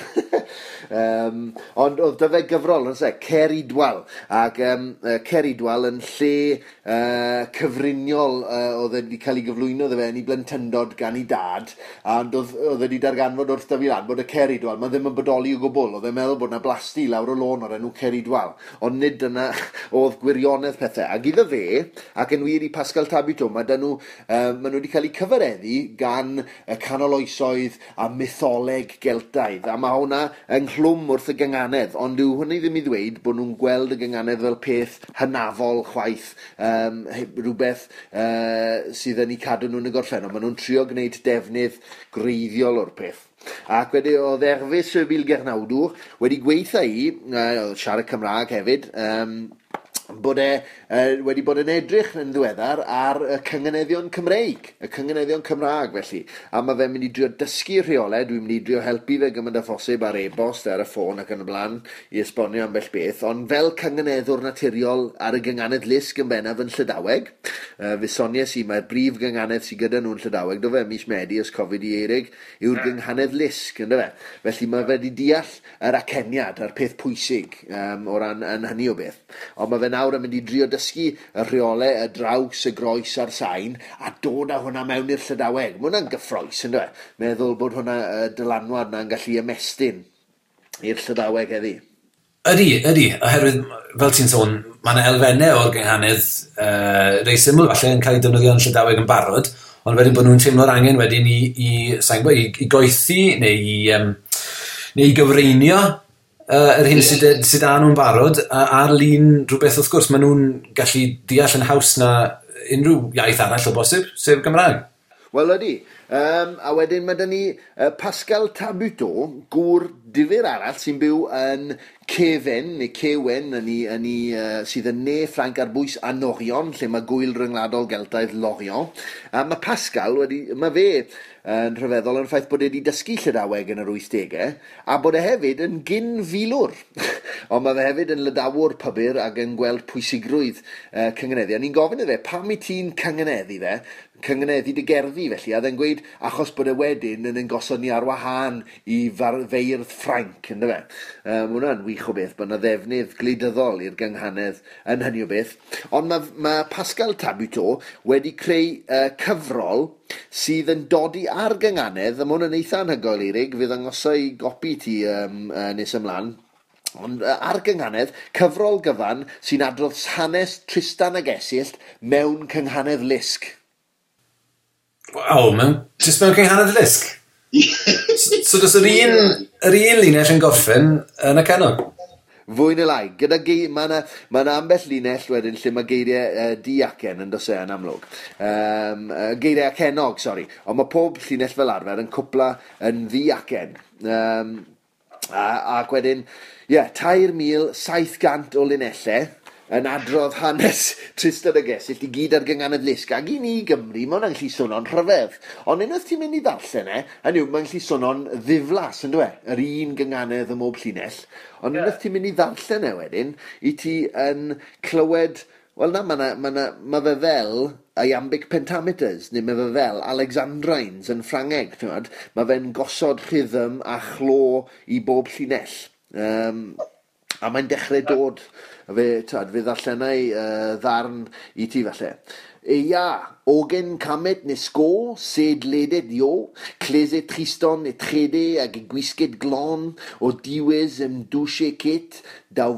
um, [laughs] ond oedd dy fe gyfrol, yn se, Ceridwal. Ac um, uh, Ceridwal yn lle uh, cyfriniol uh, oedd wedi cael ei gyflwyno dde fe yn ei blentyndod gan ei dad, a oedd, oedd wedi darganfod wrth dyfu lan bod y Ceridwal, mae ddim yn bodoli o gwbl. Oedd e'n meddwl bod yna blasti lawr o lôn o'r enw Ceri Dwal. Ond nid yna [laughs] oedd gwirionedd pethau. Ac iddo fe, ac yn wir i Pascal Tabito, mae dyn nhw, uh, nhw wedi cael eu cyfareddu gan y canol oesoedd a mytholeg geltaidd. A mae hwnna ynghlwm wrth y gynganedd. Ond dyw hwnna ddim i ddweud bod nhw'n gweld y gynganedd fel peth hynafol chwaith. Um, rhywbeth uh, sydd yn ei cadw nhw'n y gorffennol. Maen nhw'n trio gwneud defnydd greiddiol o'r peth. Ac wedi oedd Erfys y Bilgernawdwr wedi gweithio i, uh, siarad Cymraeg hefyd, um, bod e uh, wedi bod yn edrych yn ddiweddar ar y cyngeneddion Cymreig, y cyngeneddion Cymraeg felly. A mae fe'n mynd i drio dysgu rheolau, dwi'n mynd i drio helpu fe gymaint â phosib ar e-bost ar y ffôn ac yn y blaen i esbonio ambell beth, ond fel cyngeneddwr naturiol ar y gynganedd lysg yn bennaf yn Llydaweg, e, uh, fe sonia si mae'r brif gynganedd sydd gyda nhw'n Llydaweg, do fe, mis Medi, os Covid i Eirig, yw'r mm. gynganedd lysg, ynddo fe. Felly mae fe wedi deall yr aceniad a'r peth pwysig um, o ran yn hynny o beth. Ond mae fe'n nawr yn mynd i drio dysgu y rheolau, y draws, y groes a'r sain a dod â hwnna mewn i'r Llydaweg. Mae hwnna'n gyffroes, ynddo e? Meddwl bod hwnna y dylanwad na'n gallu ymestyn i'r Llydaweg heddi. Ydy, ydy, oherwydd, fel ti'n sôn, mae yna elfennau o'r gynghanedd uh, rei syml falle yn cael ei defnyddio yn Llydaweg yn barod, ond wedyn bod nhw'n teimlo'r angen wedyn i, i, i, i, i goethi neu i, um, neu i gyfreinio uh, yr hyn sydd, sydd â nhw'n barod, a, ar lun rhywbeth wrth gwrs, maen nhw'n gallu deall yn haws na unrhyw iaith arall o bosib, sef Gymraeg. Wel ydy. Um, a wedyn mae dyn ni uh, Pascal Tabuto, gŵr difyr arall sy'n byw yn cefen neu cewen yn i, yn i, uh, sydd yn ne Ffranc ar bwys a Norion, lle mae gwyl ryngladol geltaidd Lorion. A mae Pascal wedi, mae fe yn rhyfeddol yn ffaith bod e wedi dysgu Llydaweg yn yr 80au, a bod e hefyd yn gyn filwr. [laughs] Ond mae fe hefyd yn lydawr pybyr ac yn gweld pwysigrwydd uh, cyngeneddi. A ni'n gofyn i fe, pam i ti'n cyngeneddi fe, cyngneddu dy gerddi felly, a dde'n gweud achos bod e wedyn yn engoson ni ar wahân i feirdd Frank, ynddo fe. Um, hwnna'n wych o beth, bod yna ddefnydd gwleidyddol i'r gynghanedd yn hynny o beth. Ond mae, mae Pascal Tabuto wedi creu uh, cyfrol sydd yn dodi ar gynghanedd, a mae hwn yn eitha anhygoel i fydd angosau gopi ti um, uh, nes ymlaen, Ond ar gynghanedd, cyfrol gyfan sy'n adrodd hanes Tristan ag Esill mewn cynghanedd Lisg. Waw, mewn, jyst mewn cynghanedd y disg. so, so does yr un, yr un linell yn gorffen yn y canog? Fwy neu lai. Gyda gei, mae yna ma ambell linell wedyn lle mae geiriau uh, diacen yn dosau yn amlwg. Um, uh, geiriau acenog, sori. Ond mae pob linell fel arfer yn cwpla yn ddiacen. Um, a, ac wedyn, ie, yeah, 3,700 o linellau yn adrodd hanes [laughs] Tristan y Gesyll i gyd ar gynganedd lusg ac i ni Gymru mae'n gallu swnio'n rhyfedd ond unwaith ti'n mynd i ddarllen e hynny yw mae'n gallu swnio'n ddiflas yn dweud, yr un gynganedd ym mob llinell ond yeah. unwaith ti'n mynd i ddarllen e wedyn i ti yn clywed Wel na, mae ma, ma, ma fe fel iambic pentameters, neu mae fe fel Alexandrines yn Ffrangeg, mae fe'n gosod rhythm a chlo i bob llinell. Um, a mae'n dechrau dod fe, tad, fe ddarllenau uh, ddarn i ti falle. Eia, ogen kamet nesko, sed ledet yo, clese triston e trede ag e gwisket glon, o diwes em douche ket, daw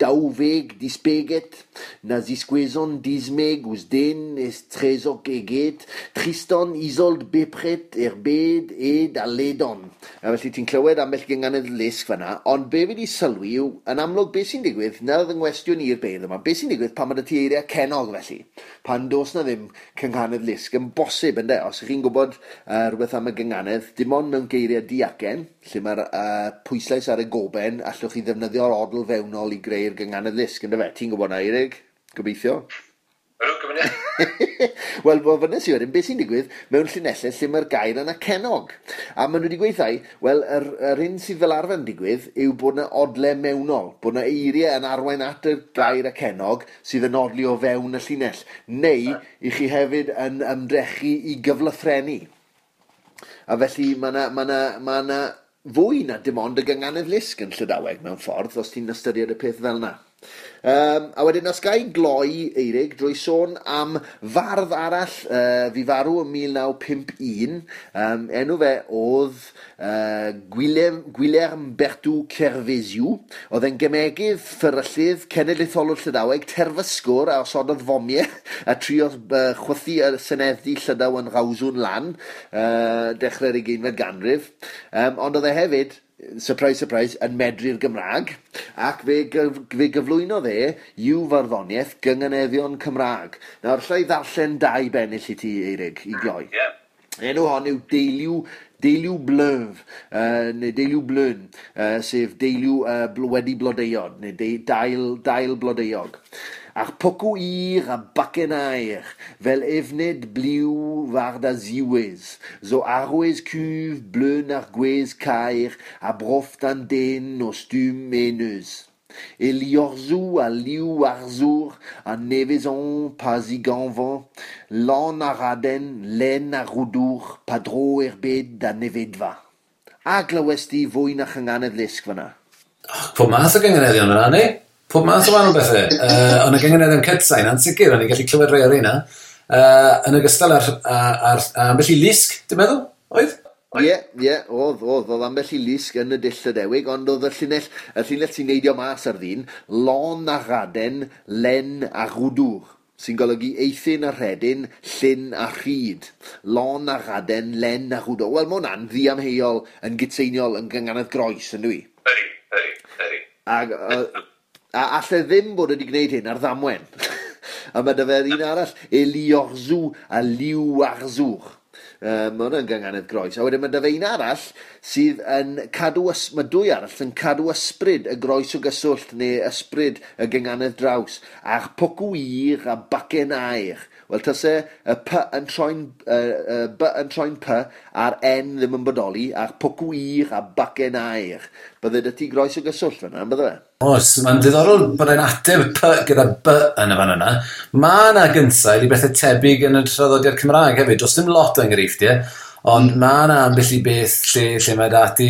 daouveg dispeget, na ziskouezon dizmeg ouz den ez trezok eget, tristan izold bepret er bed ed a ledon. A felly ti'n clywed ambell gynganedd lesg fanna, ond be fi di sylwi yw, yn amlwg beth sy'n digwydd, na oedd yn gwestiwn i'r bedd yma, beth sy'n digwydd pan mae'n ti eiriau cenog felly, pan dos na ddim cynghanedd lesg, yn bosib ynddo, os ych chi'n gwybod uh, rhywbeth am y gynganedd, dim ond mewn geiriau diacen, lle mae'r uh, pwyslais ar y goben, allwch chi ddefnyddio'r odl fewnol i greu i'r gyngan y ddisg, ynddo fe? Ti'n gwybod na, Eirig? Gobeithio? [laughs] Wel, bo fyny i wedyn, beth sy'n digwydd mewn llunellau lle mae'r gair yna cenog. A maen nhw wedi gweithio, wel, yr, yr un sydd fel arfer yn digwydd yw bod yna odle mewnol, bod yna eiriau yn arwain at y gair y cenog sydd yn odli o fewn y llinell, neu i chi hefyd yn ymdrechu i gyflythrenu. A felly mae yna ma na, ma fwy na dim ond y gynganedd lisg yn Llydaweg mewn ffordd os ti'n ystyried y peth fel yna. Um, a wedyn os gai gloi Eirig drwy sôn am fardd arall uh, fi farw yn 1951, um, enw fe oedd uh, Guilherme, Guilherme Bertw Cerfesiw, oedd e'n gemegydd ffyryllydd cenedlaetholwr Llydaweg, terfysgwr a osododd fomiau a triodd uh, chwythu y seneddi Llydaw yn rawswn lan uh, dechrau'r 20 ganrif, um, ond oedd e hefyd surprise, surprise, yn medru'r Gymraeg, ac fe, gyf, fe gyflwyno dde yw farddoniaeth gyngeneddion Cymraeg. Nawr, lle i ddarllen dau bennill i ti, Eirig, i gloi. Yeah. Enw hon yw Deiliw Deiliw Blyf, uh, neu Deiliw Blyn, uh, sef Deiliw uh, wedi blodeuod, neu de, dail, dail blodeuog. ar poko ir a baken aer, vel evnet bliou war da ziwez, zo arouez kuv bleun ar gwez kaer, a broft an den o stum eneus. E liorzou a liou arzour a nevezon pa ziganvan, lan a raden, len a roudour, pa dro er bet da nevedva. Ag westi voin a leskvana. Ach, po maas a ganganet yon rane? pob math o wahanol bethau. Uh, ond y gyngenedd yn cytsain, yn sicr, o'n i'n gallu clywed rhai ar eina. Uh, yn ogystal ar, ar, ar, ar ambell i lisg, dwi'n meddwl, oedd? Ie, ie, oedd, oedd, oedd ambell i lisg yn y dill y dewig, ond oedd y llinell, y llinell sy'n neidio mas ar ddyn, lon a raden, len a rwdwr, sy'n golygu eithin a rhedyn, llyn a rhyd. Lon a raden, len a rwdwr. Wel, mae hwnna'n ddiamheuol yn gytseiniol yn gynganedd groes, yn dwi? Ydy, ydy, ydy. Ac A allai ddim bod wedi gwneud hyn ar ddamwen. [laughs] a mae dy fe'r un arall, Eliorzw a Liwarzwch. Um, mae hwnna'n ganganedd groes. A wedyn mae dyfa un arall sydd yn cadw, ys, mae dwy arall yn cadw ysbryd y groes o gyswllt neu ysbryd y ganganedd draws. A'ch pocw ir a bacen air. Wel, tas e y P yn troi'n, uh, uh, B yn troi'n P a'r N ddim yn bodoli, a'r a pwcwyr a bacen air. Bydde dy ti groes o gyswllt fyna, bydde? fe? Os, mae'n diddorol bod e'n ateb P gyda B yn y fan yna. Mae yna gynsail i bethau tebyg yn y traddodiad Cymraeg hefyd, does dim lot o enghreifftiau, Ond mae yna ambell i beth lle, lle mae dati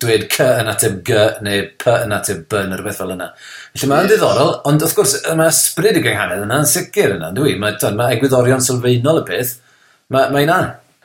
dweud c yn ateb g neu p yn ateb b neu rhywbeth fel yna. Felly mae'n yeah. diddorol, ond wrth gwrs mae ysbryd y gynghanedd yna yn sicr yna, dwi. Mae, mae egwyddorion sylfaenol y peth, mae, mae yna.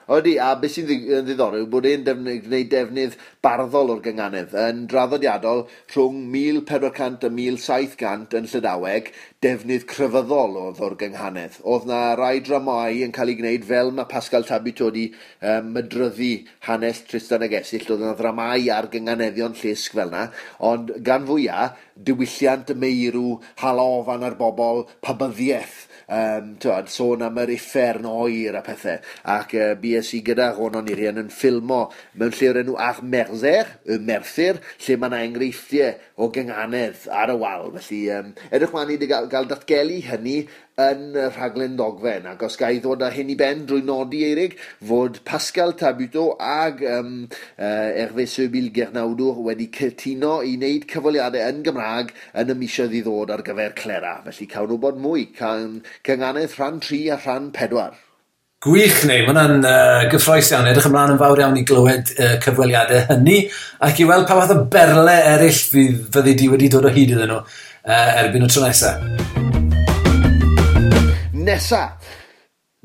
Oeddi, a beth sy'n ddiddorol yw bod e'n gwneud defnydd barddol o'r gynghanedd yn draddodiadol rhwng 1400 a 1700 yn Llydaweg, defnydd crefyddol oedd o'r gynghanedd. Oedd na rai dramau yn cael ei gwneud fel mae Pascal Tabitod wedi um, mydryddu hanes Tristan ag Esill, oedd na ddramau ar gynganeddion llisg fel yna, ond gan fwyaf, diwylliant y meirw, halofan ar bobl, pabyddiaeth, um, tywad, sôn am yr uffern oer a pethau. Ac uh, BS i gyda hwn o'n i rian yn ffilmo mewn lle o'r enw Ach Merzer, y Merthyr, lle mae yna enghreifftiau o gynganedd ar y wal. Felly, um, edrych ma'n i gael, gael datgelu hynny yn y rhaglen ddogfen ac os gael ddod â hyn i ben drwy nodi Eirig fod Pascal Tabuto ag um, uh, Hervé Sebil Gernawdwr wedi cytuno i wneud cyfaliadau yn Gymraeg yn y misoedd i ddod ar gyfer Clera felly cawn nhw bod mwy cawn cynganedd rhan 3 a rhan 4 Gwych neu, mae hwnna'n uh, gyffroes iawn. Edrych ymlaen yn fawr iawn i glywed uh, cyfweliadau hynny ac i weld pa fath o berle eraill fydd fyddi di wedi dod o hyd iddyn nhw uh, erbyn y tro nesaf nesa.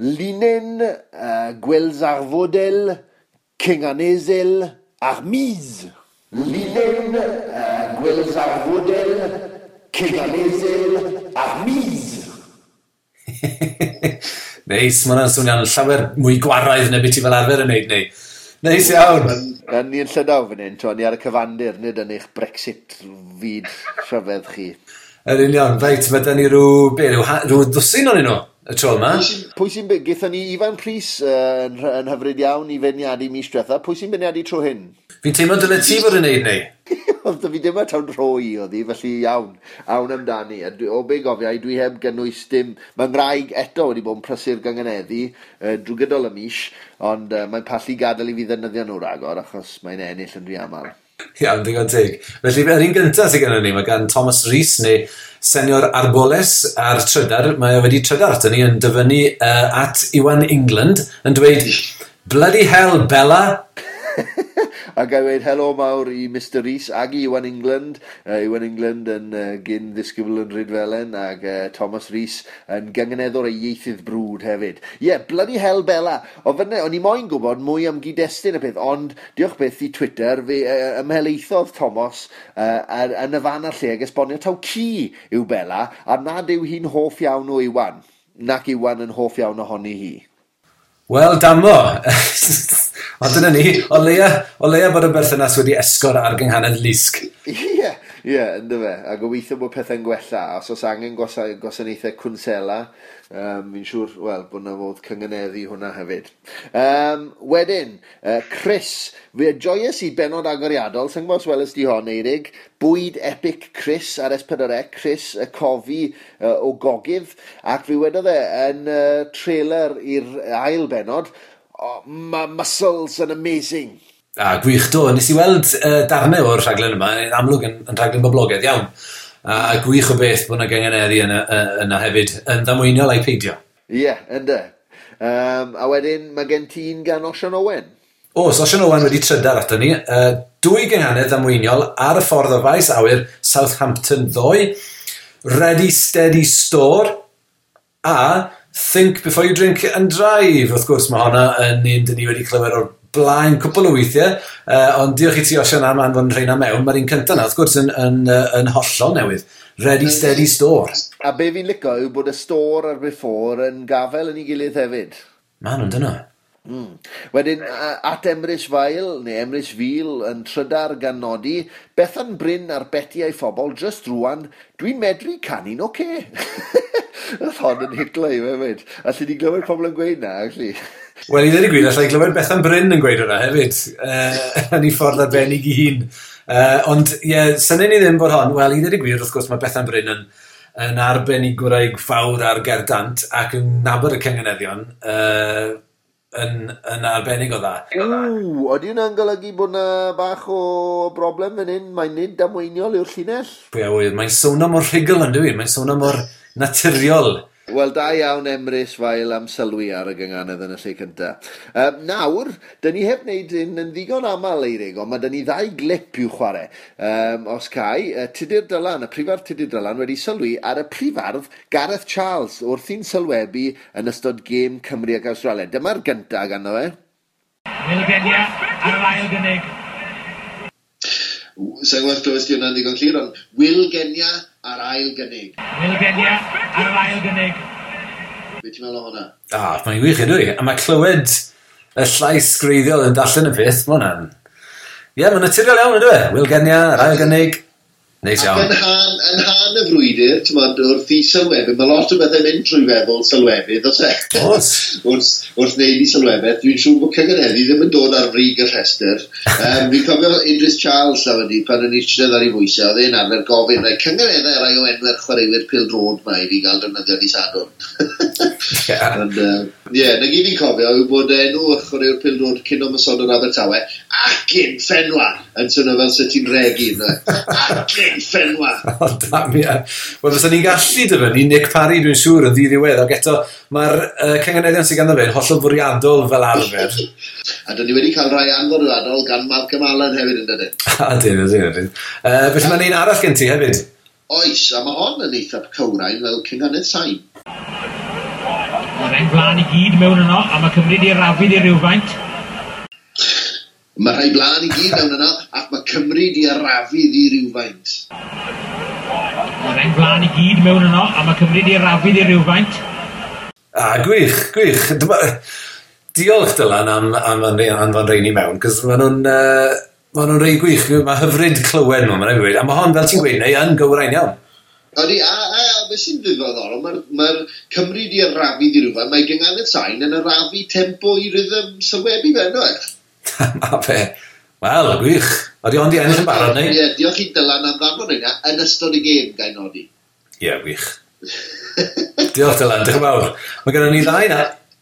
Linen, uh, gwelz arfodel, kenganezel, armiz. Linen, uh, gwelz arfodel, kenganezel, armiz. [laughs] Neis, mae hwnna'n swnio'n llawer mwy gwaraidd neu beth i fel arfer yn neud neu. Neis iawn. Ni'n llydaw fan hyn, ni ar y cyfandir, nid yn eich Brexit fyd rhyfedd chi. Yr union, feit, mae da ni rhyw, be, rhyw, rhyw ddwsyn o'n nhw y tro yma. Pwy sy'n sy gyda ni Ifan Pris uh, yn, yn hyfryd iawn i feirniadu mis diwetha, pwy sy'n beirniadu tro hyn? Fi'n teimlo dyle ti fod yn neud neu? [laughs] Oedd fi ddim yn tawn rhoi oedd hi, felly iawn, awn amdani. A dwi, o be gofiau, dwi heb gynnwys dim... Mae ngwraig eto wedi bod yn prysur gangeneddi uh, drwy gydol y mis, ond uh, mae'n pallu gadael i fi ddynyddio nhw ragor, achos mae'n ennill yn rhy aml. Iawn, digon teg. Felly, yr un gyntaf sydd gennym ni, mae gan Thomas Rhys neu Senior Arboles a'r trydar, mae wedi trydar ato ni yn dyfynu uh, at Iwan England yn dweud, Bloody hell, Bella! [laughs] a gael weid helo mawr i Mr Rhys ag i Iwan England. Uh, Iwan England yn uh, gyn ddisgybl yn Rydfelen ag uh, Thomas Rhys yn gyngeneddwr ei ieithydd brwd hefyd. Ie, yeah, bloody hell Bella. O fyna, o'n i moyn gwybod mwy am gyd-destun y peth, ond diolch beth i Twitter, fe uh, ymheleithodd Thomas uh, ar, yn y fan a lle ag esbonio taw ci yw Bella, a nad yw hi'n hoff iawn o Iwan nac Iwan yn hoff iawn ohoni hi. Wel, damo! [laughs] Ond dyna ni, o leia, o leia bod y berthynas wedi esgor ar gynghanedd lysg. Ie! Ie, ynddo fe. A gobeithio bod pethau'n gwella. Os oes angen gwasanaethau cwnsela, um, fi'n siŵr, wel, bod na fod cyngeneddu hwnna hefyd. Um, wedyn, uh, Chris. Fe joyous i benod agoriadol, sy'n gwybod wel ysdi hon, Eirig. Bwyd epic Chris ar S4C, e. Chris y cofi uh, o gogydd. Ac fi wedodd e yn uh, trailer i'r ail benod, oh, mae muscles yn amazing. A gwych do, nes i weld uh, darnau o'r rhaglen yma, yn amlwg yn, yn rhaglen boblogaidd iawn. A, a gwych o beth bod yna gengeneri yna, yna hefyd yn ddamweiniol a'i peidio. Ie, yeah, ynddo. Um, a wedyn mae gen ti'n gan Osian Owen. O, so Osian Owen wedi trydar ato ni. Uh, dwy gynganedd ddamweiniol ar y ffordd o faes awyr Southampton 2. Ready Steady Store a Think Before You Drink and Drive. Wrth gwrs mae honna yn un dyn ni wedi clywed o'r blaen cwpl o weithiau, uh, ond diolch i ti Osian am anfon rheina mewn. Mae'r un cyntaf na, wrth gwrs, yn, yn, yn yn hollol newydd. Ready, steady, store. A be fi'n licio yw bod y store a'r before yn gafel yn ei gilydd hefyd. Mae nhw'n dyna. Mm. Wedyn, at Emrys Fael, neu Emrys Fil, yn trydar gan nodi, Bethan Bryn ar betiau phobl, just rwan, dwi'n medru canu'n oce. Okay. [laughs] Oedd hon yn hitlo i fe fyd. Alli di glywed pobl yn gweud na, actually. Wel, i ddweud y gwir, allai glywed Bethan Bryn yn gweud hwnna hefyd, uh, [laughs] yn ei ffordd arbennig i hun. Uh, ond, ie, yeah, syniad ni ddim bod hon, wel, i ddweud y gwir, wrth gwrs, mae Bethan Bryn yn, yn arbenigwraig fawr ar gerdant ac yn nabod y cyngeneddion uh, yn, yn arbennig o dda. Ww, oeddi hwnna'n golygu bod yna bach o broblem fan hyn? Mae'n nid damweiniol yw'r llinell? Pwy a wyth, mae'n sôn am o'r rhugl yn dwi, mae'n sôn am o'r naturiol. Wel, da iawn Emrys Fael am sylwi ar y gynganedd yn y lle cyntaf. Um, nawr, dyn ni heb wneud un yn ddigon aml eirig, ond mae dyn ni ddau glip i'w chwarae. Um, os cae, uh, Tudur Dylan, y prifardd Tudur Dylan wedi sylwi ar y prifardd Gareth Charles wrth i'n sylwebu yn ystod gêm Cymru ac Australia. Dyma'r gyntaf ganddo fe. Milgenia ar yr ail gynnig. Sa'n gwybod os di hwnna'n ddigon clir, ond Will Genia ar ail gynnig. Wilgenia ar yr ail gynnig. Be ti'n meddwl o hwnna? Ah, mae'n wych ydw i. A mae clywed y llais greiddiol yn darllen y peth, mae hwnna'n... Ie, yeah, mae'n naturiol iawn ydw e. Wilgenia, yr ail gynnig. Neis iawn. Yn han, yn han y frwydr, ti'n modd, wrth i sylwefydd, mae lot o bethau mynd trwy feddwl sylwefydd, os e? Os. [laughs] wrth, wrth wneud i sylwefydd, dwi'n siŵr bod cyngheneddi ddim yn dod ar frig y rhestr. Um, fi'n cofio Idris Charles a wedi, pan yn eisiau ar ei fwysau, oedd e'n arfer gofyn, rai cyngheneddau rai o enwer chwaraewyr pil drod mae i fi gael defnyddio di sadwn. Ie, [laughs] yeah. uh, yeah, na gyd i'n cofio yw bod enw y chwaraewr pil drod cyn o masod o'r Abertawe, ac yn ffenwa, yn swnio fel sy'n ti'n regu. Ac ffenwa. [laughs] O, dam, ie. Wel, fysa ni'n gallu dyfynnu Nick Parry, dwi'n siŵr, yn ddiwedd, ac eto, mae'r uh, cangeneddion sy'n ganddo fe yn hollol fwriadol fel arfer. [laughs] a dyn ni wedi cael rhai anfwriadol gan Mark Amalan hefyd, yn dydyn. [laughs] a dyn, dyn, dyn. Uh, felly mae'n un arall gen ti hefyd? Oes, a mae hon yn eitha cywrain fel cynghanydd sain. Mae'n blaen i gyd mewn yno, a mae Cymru di rafydd i rywfaint. Mae rhai blaen i gyd mewn yna, ac mae Cymru di arafu ddi rhywfaint. Mae rhain blaen i gyd mewn yno, a mae Cymru di arafu ddi rywfaint. A, gwych, gwych. Dyma, diolch Dylan am, am, am fan reini mewn, cos maen nhw'n... Uh, maen nhw'n rei gwych, mae hyfryd clywed nhw, mae'n gweud. A mae hon, fel ti'n gweud, neu yn gywrain iawn. Ydy, a, a, a beth sy'n ddiddorol, mae'r ma Cymru di arafu ddi rhywfaint, mae gyngan y sain yn arafu tempo i rhythm sylwebu fe, no? [laughs] a fe, wel, gwych. Oeddi ond i ennill yn barod, neu? Ie, diolch i Dylan am ddafod yna, yn ystod y gêm gael nodi. Ie, gwych. diolch Dylan, diolch yn fawr. Mae gennym ni ddau na.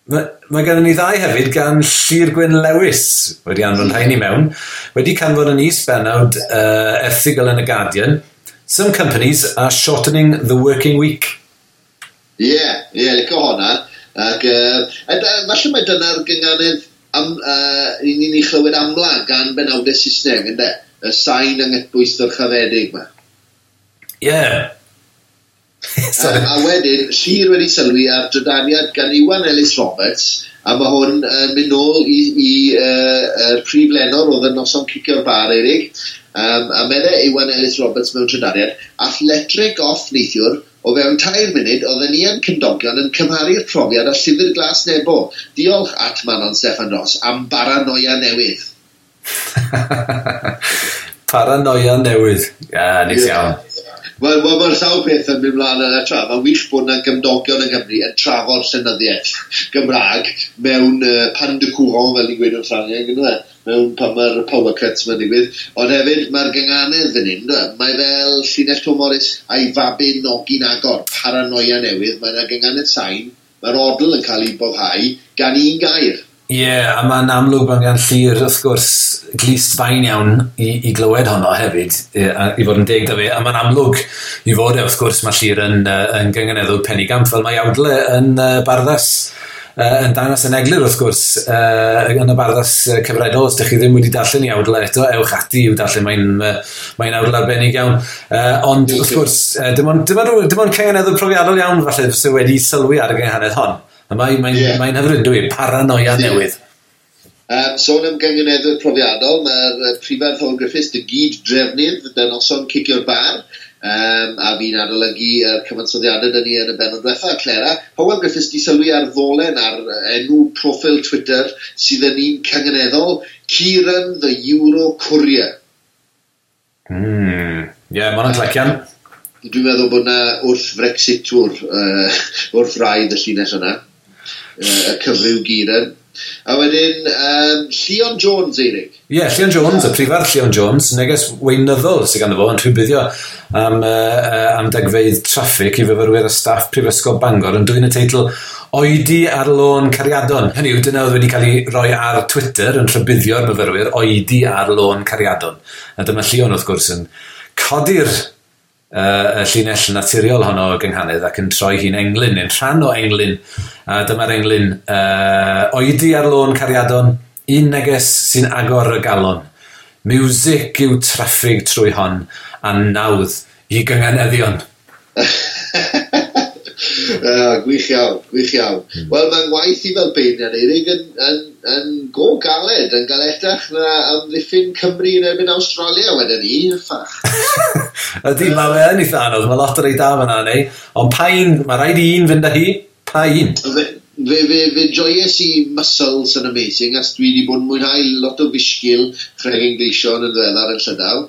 Mae ma gennym ni ddau hefyd gan Llyr Gwyn Lewis wedi anfon rhain i mewn. Wedi canfod yn is benawd uh, erthigol yn y Guardian. Some companies are shortening the working week. Ie, yeah, ie, yeah, licio honna. Ac, uh, and, uh, mae dyna'r gynganedd am, uh, ni'n ni chlywed amla gan benawdau Saesneg, ynddo? Y sain anghydbwystwyr chyfedig ma. Ie. Yeah. [laughs] A, a wedyn, Llyr wedi sylwi ar drydaniad gan Iwan Ellis Roberts, a mae hwn yn uh, mynd nôl i, i uh, uh, prif lenor oedd yn noson cicio'r bar, Eirig. Um, a meddai Iwan Ellis Roberts mewn trydaniad, ath letreg off neithiwr, O fewn tair munud, oedden ni yn cymdogion yn cymharu'r profiad â llyfr glas nebo. Diolch at Manon Steffan Ross am baranoia newydd. [laughs] paranoia newydd. Ie, Ia, nes iawn. Wel, wel mae'r llaw peth yn mynd mlaen yn y tra. Mae'n wych bod yna gymdogion yn Gymru yn trafod llenyddiaeth Gymraeg mewn uh, pan de courant fel ni'n gweud yn Ffrangeg yn yna mewn pan mae'r power cuts mae'n digwydd. Ond hefyd, mae'r gynghanedd fan hyn, e? mae fel Llinell Tom Morris a'i fabu nogin agor, paranoia newydd, mae yna gynghanedd sain, mae'r odl yn cael ei boddhau gan un gair. Ie, yeah, a mae'n amlwg mae'n gan llir, wrth gwrs, glist fain iawn i, i glywed honno hefyd, i, a, i fod yn deg da fi. A mae'n amlwg i fod e, wrth gwrs, mae llir yn, uh, yn gyngeneddol penigamp, fel mae awdle yn uh, barddas uh, yn dangos yn eglur wrth gwrs uh, yn y barddas uh, cyfredol os ydych chi ddim wedi darllen i awdle eto ewch ati i'w darllen mae'n uh, mae awdle arbennig iawn uh, ond wrth gwrs uh, dim ond, dim ond, dim ond cengenedd profiadol iawn falle fysa wedi sylwi ar y gynghanedd hon a mae'n mae, yeah. mae hyfryd dwi paranoia yeah. newydd Um, sôn am gyngeneddwyr profiadol, mae'r uh, prifar Thorn Griffiths dy gyd drefnydd, dyna noson cicio'r bar, um, a fi'n adolygu yr cyfansoddiadau dyn ni yn y benod diwethaf. Clera, Howell Griffiths di sylwi ar ddolen ar enw profil Twitter sydd yn un cyngeneddol, Kieran the Euro Courier. Mm. Ie, yeah, mae'n atlecan. Dwi'n meddwl bod na wrth Frexit twr, uh, wrth rhaid y llinell yna, uh, y cyfryw Gieran. A wedyn, um, Leon Jones, Eirig. Ie, yeah, Leon Jones, y prifardd Leon Jones, neges weinyddol sydd ganddo fo, yn rhywbyddio am, uh, am degfeidd traffig i fyfyrwyr y staff Prifysgol Bangor yn dwy'n y teitl Oedi ar lôn cariadon. Hynny yw, dyna oedd wedi cael ei roi ar Twitter yn rhybuddio'r myfyrwyr Oedi ar lôn cariadon. A dyma Leon, wrth gwrs, yn codi'r uh, y llinell naturiol honno o gynghanedd ac yn troi hi'n englyn, yn rhan o englyn. A dyma'r englyn uh, oedi ar lôn cariadon, un neges sy'n agor y galon. Music yw traffig trwy hon, a nawdd i gynghaneddion. [laughs] uh, gwych iawn, gwych iawn. Mm. Wel, mae'n waith i fel beirniad Eirig yn, yn yn go galed, yn galetach na amddiffyn Cymru yn erbyn Australia wedyn ni, ffach. [laughs] Ydy, mae fe yn eitha anodd, mae lot o rei da fan'na neu, ond pain, mae rhaid i un fynd â hi, pain. Fe, fe, fe, fe joyous i muscles yn amazing, as dwi wedi bod yn mwynhau lot o fisgil Craig Englishon yn ddiweddar yn Llydaw.